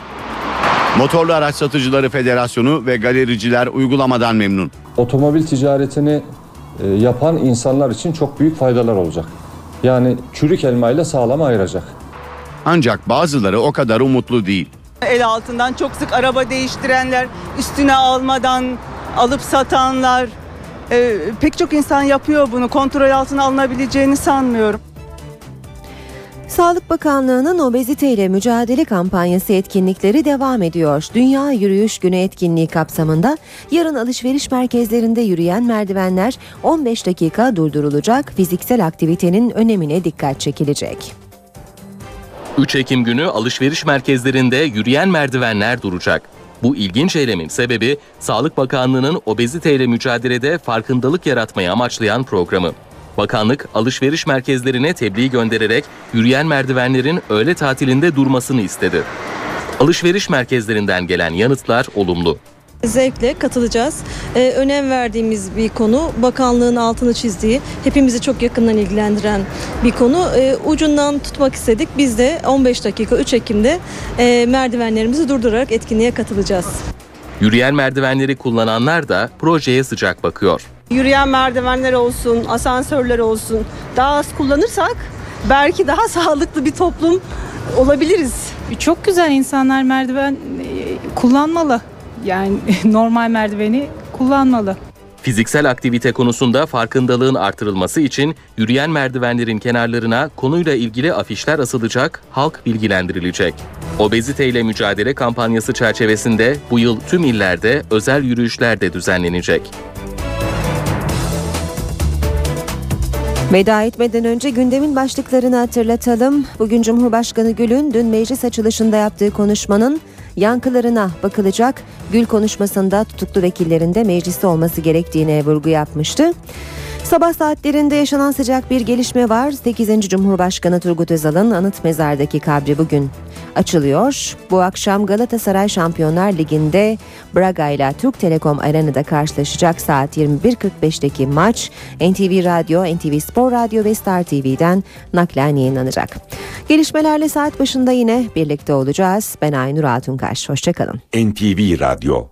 Motorlu Araç Satıcıları Federasyonu ve galericiler uygulamadan memnun. Otomobil ticaretini e, yapan insanlar için çok büyük faydalar olacak. Yani çürük elmayla sağlam ayıracak. Ancak bazıları o kadar umutlu değil. El altından çok sık araba değiştirenler, üstüne almadan alıp satanlar, e, pek çok insan yapıyor bunu. Kontrol altına alınabileceğini sanmıyorum. Sağlık Bakanlığı'nın obeziteyle mücadele kampanyası etkinlikleri devam ediyor. Dünya Yürüyüş Günü etkinliği kapsamında yarın alışveriş merkezlerinde yürüyen merdivenler 15 dakika durdurulacak, fiziksel aktivitenin önemine dikkat çekilecek. 3 Ekim günü alışveriş merkezlerinde yürüyen merdivenler duracak. Bu ilginç eylemin sebebi Sağlık Bakanlığı'nın obeziteyle mücadelede farkındalık yaratmayı amaçlayan programı. Bakanlık alışveriş merkezlerine tebliğ göndererek yürüyen merdivenlerin öğle tatilinde durmasını istedi. Alışveriş merkezlerinden gelen yanıtlar olumlu. Zevkle katılacağız. Ee, önem verdiğimiz bir konu, bakanlığın altını çizdiği, hepimizi çok yakından ilgilendiren bir konu. Ee, ucundan tutmak istedik. Biz de 15 dakika 3 Ekim'de e, merdivenlerimizi durdurarak etkinliğe katılacağız. Yürüyen merdivenleri kullananlar da projeye sıcak bakıyor. Yürüyen merdivenler olsun, asansörler olsun daha az kullanırsak belki daha sağlıklı bir toplum olabiliriz. Çok güzel insanlar merdiven e, kullanmalı. Yani normal merdiveni kullanmalı. Fiziksel aktivite konusunda farkındalığın artırılması için yürüyen merdivenlerin kenarlarına konuyla ilgili afişler asılacak, halk bilgilendirilecek. Obeziteyle mücadele kampanyası çerçevesinde bu yıl tüm illerde özel yürüyüşler de düzenlenecek. Veda etmeden önce gündemin başlıklarını hatırlatalım. Bugün Cumhurbaşkanı Gül'ün dün meclis açılışında yaptığı konuşmanın yankılarına bakılacak. Gül konuşmasında tutuklu vekillerin de mecliste olması gerektiğine vurgu yapmıştı. Sabah saatlerinde yaşanan sıcak bir gelişme var. 8. Cumhurbaşkanı Turgut Özal'ın anıt mezardaki kabri bugün açılıyor. Bu akşam Galatasaray Şampiyonlar Ligi'nde Braga ile Türk Telekom Arena'da karşılaşacak saat 21.45'teki maç NTV Radyo, NTV Spor Radyo ve Star TV'den naklen yayınlanacak. Gelişmelerle saat başında yine birlikte olacağız. Ben Aynur Altunkaş. Hoşçakalın. NTV Radyo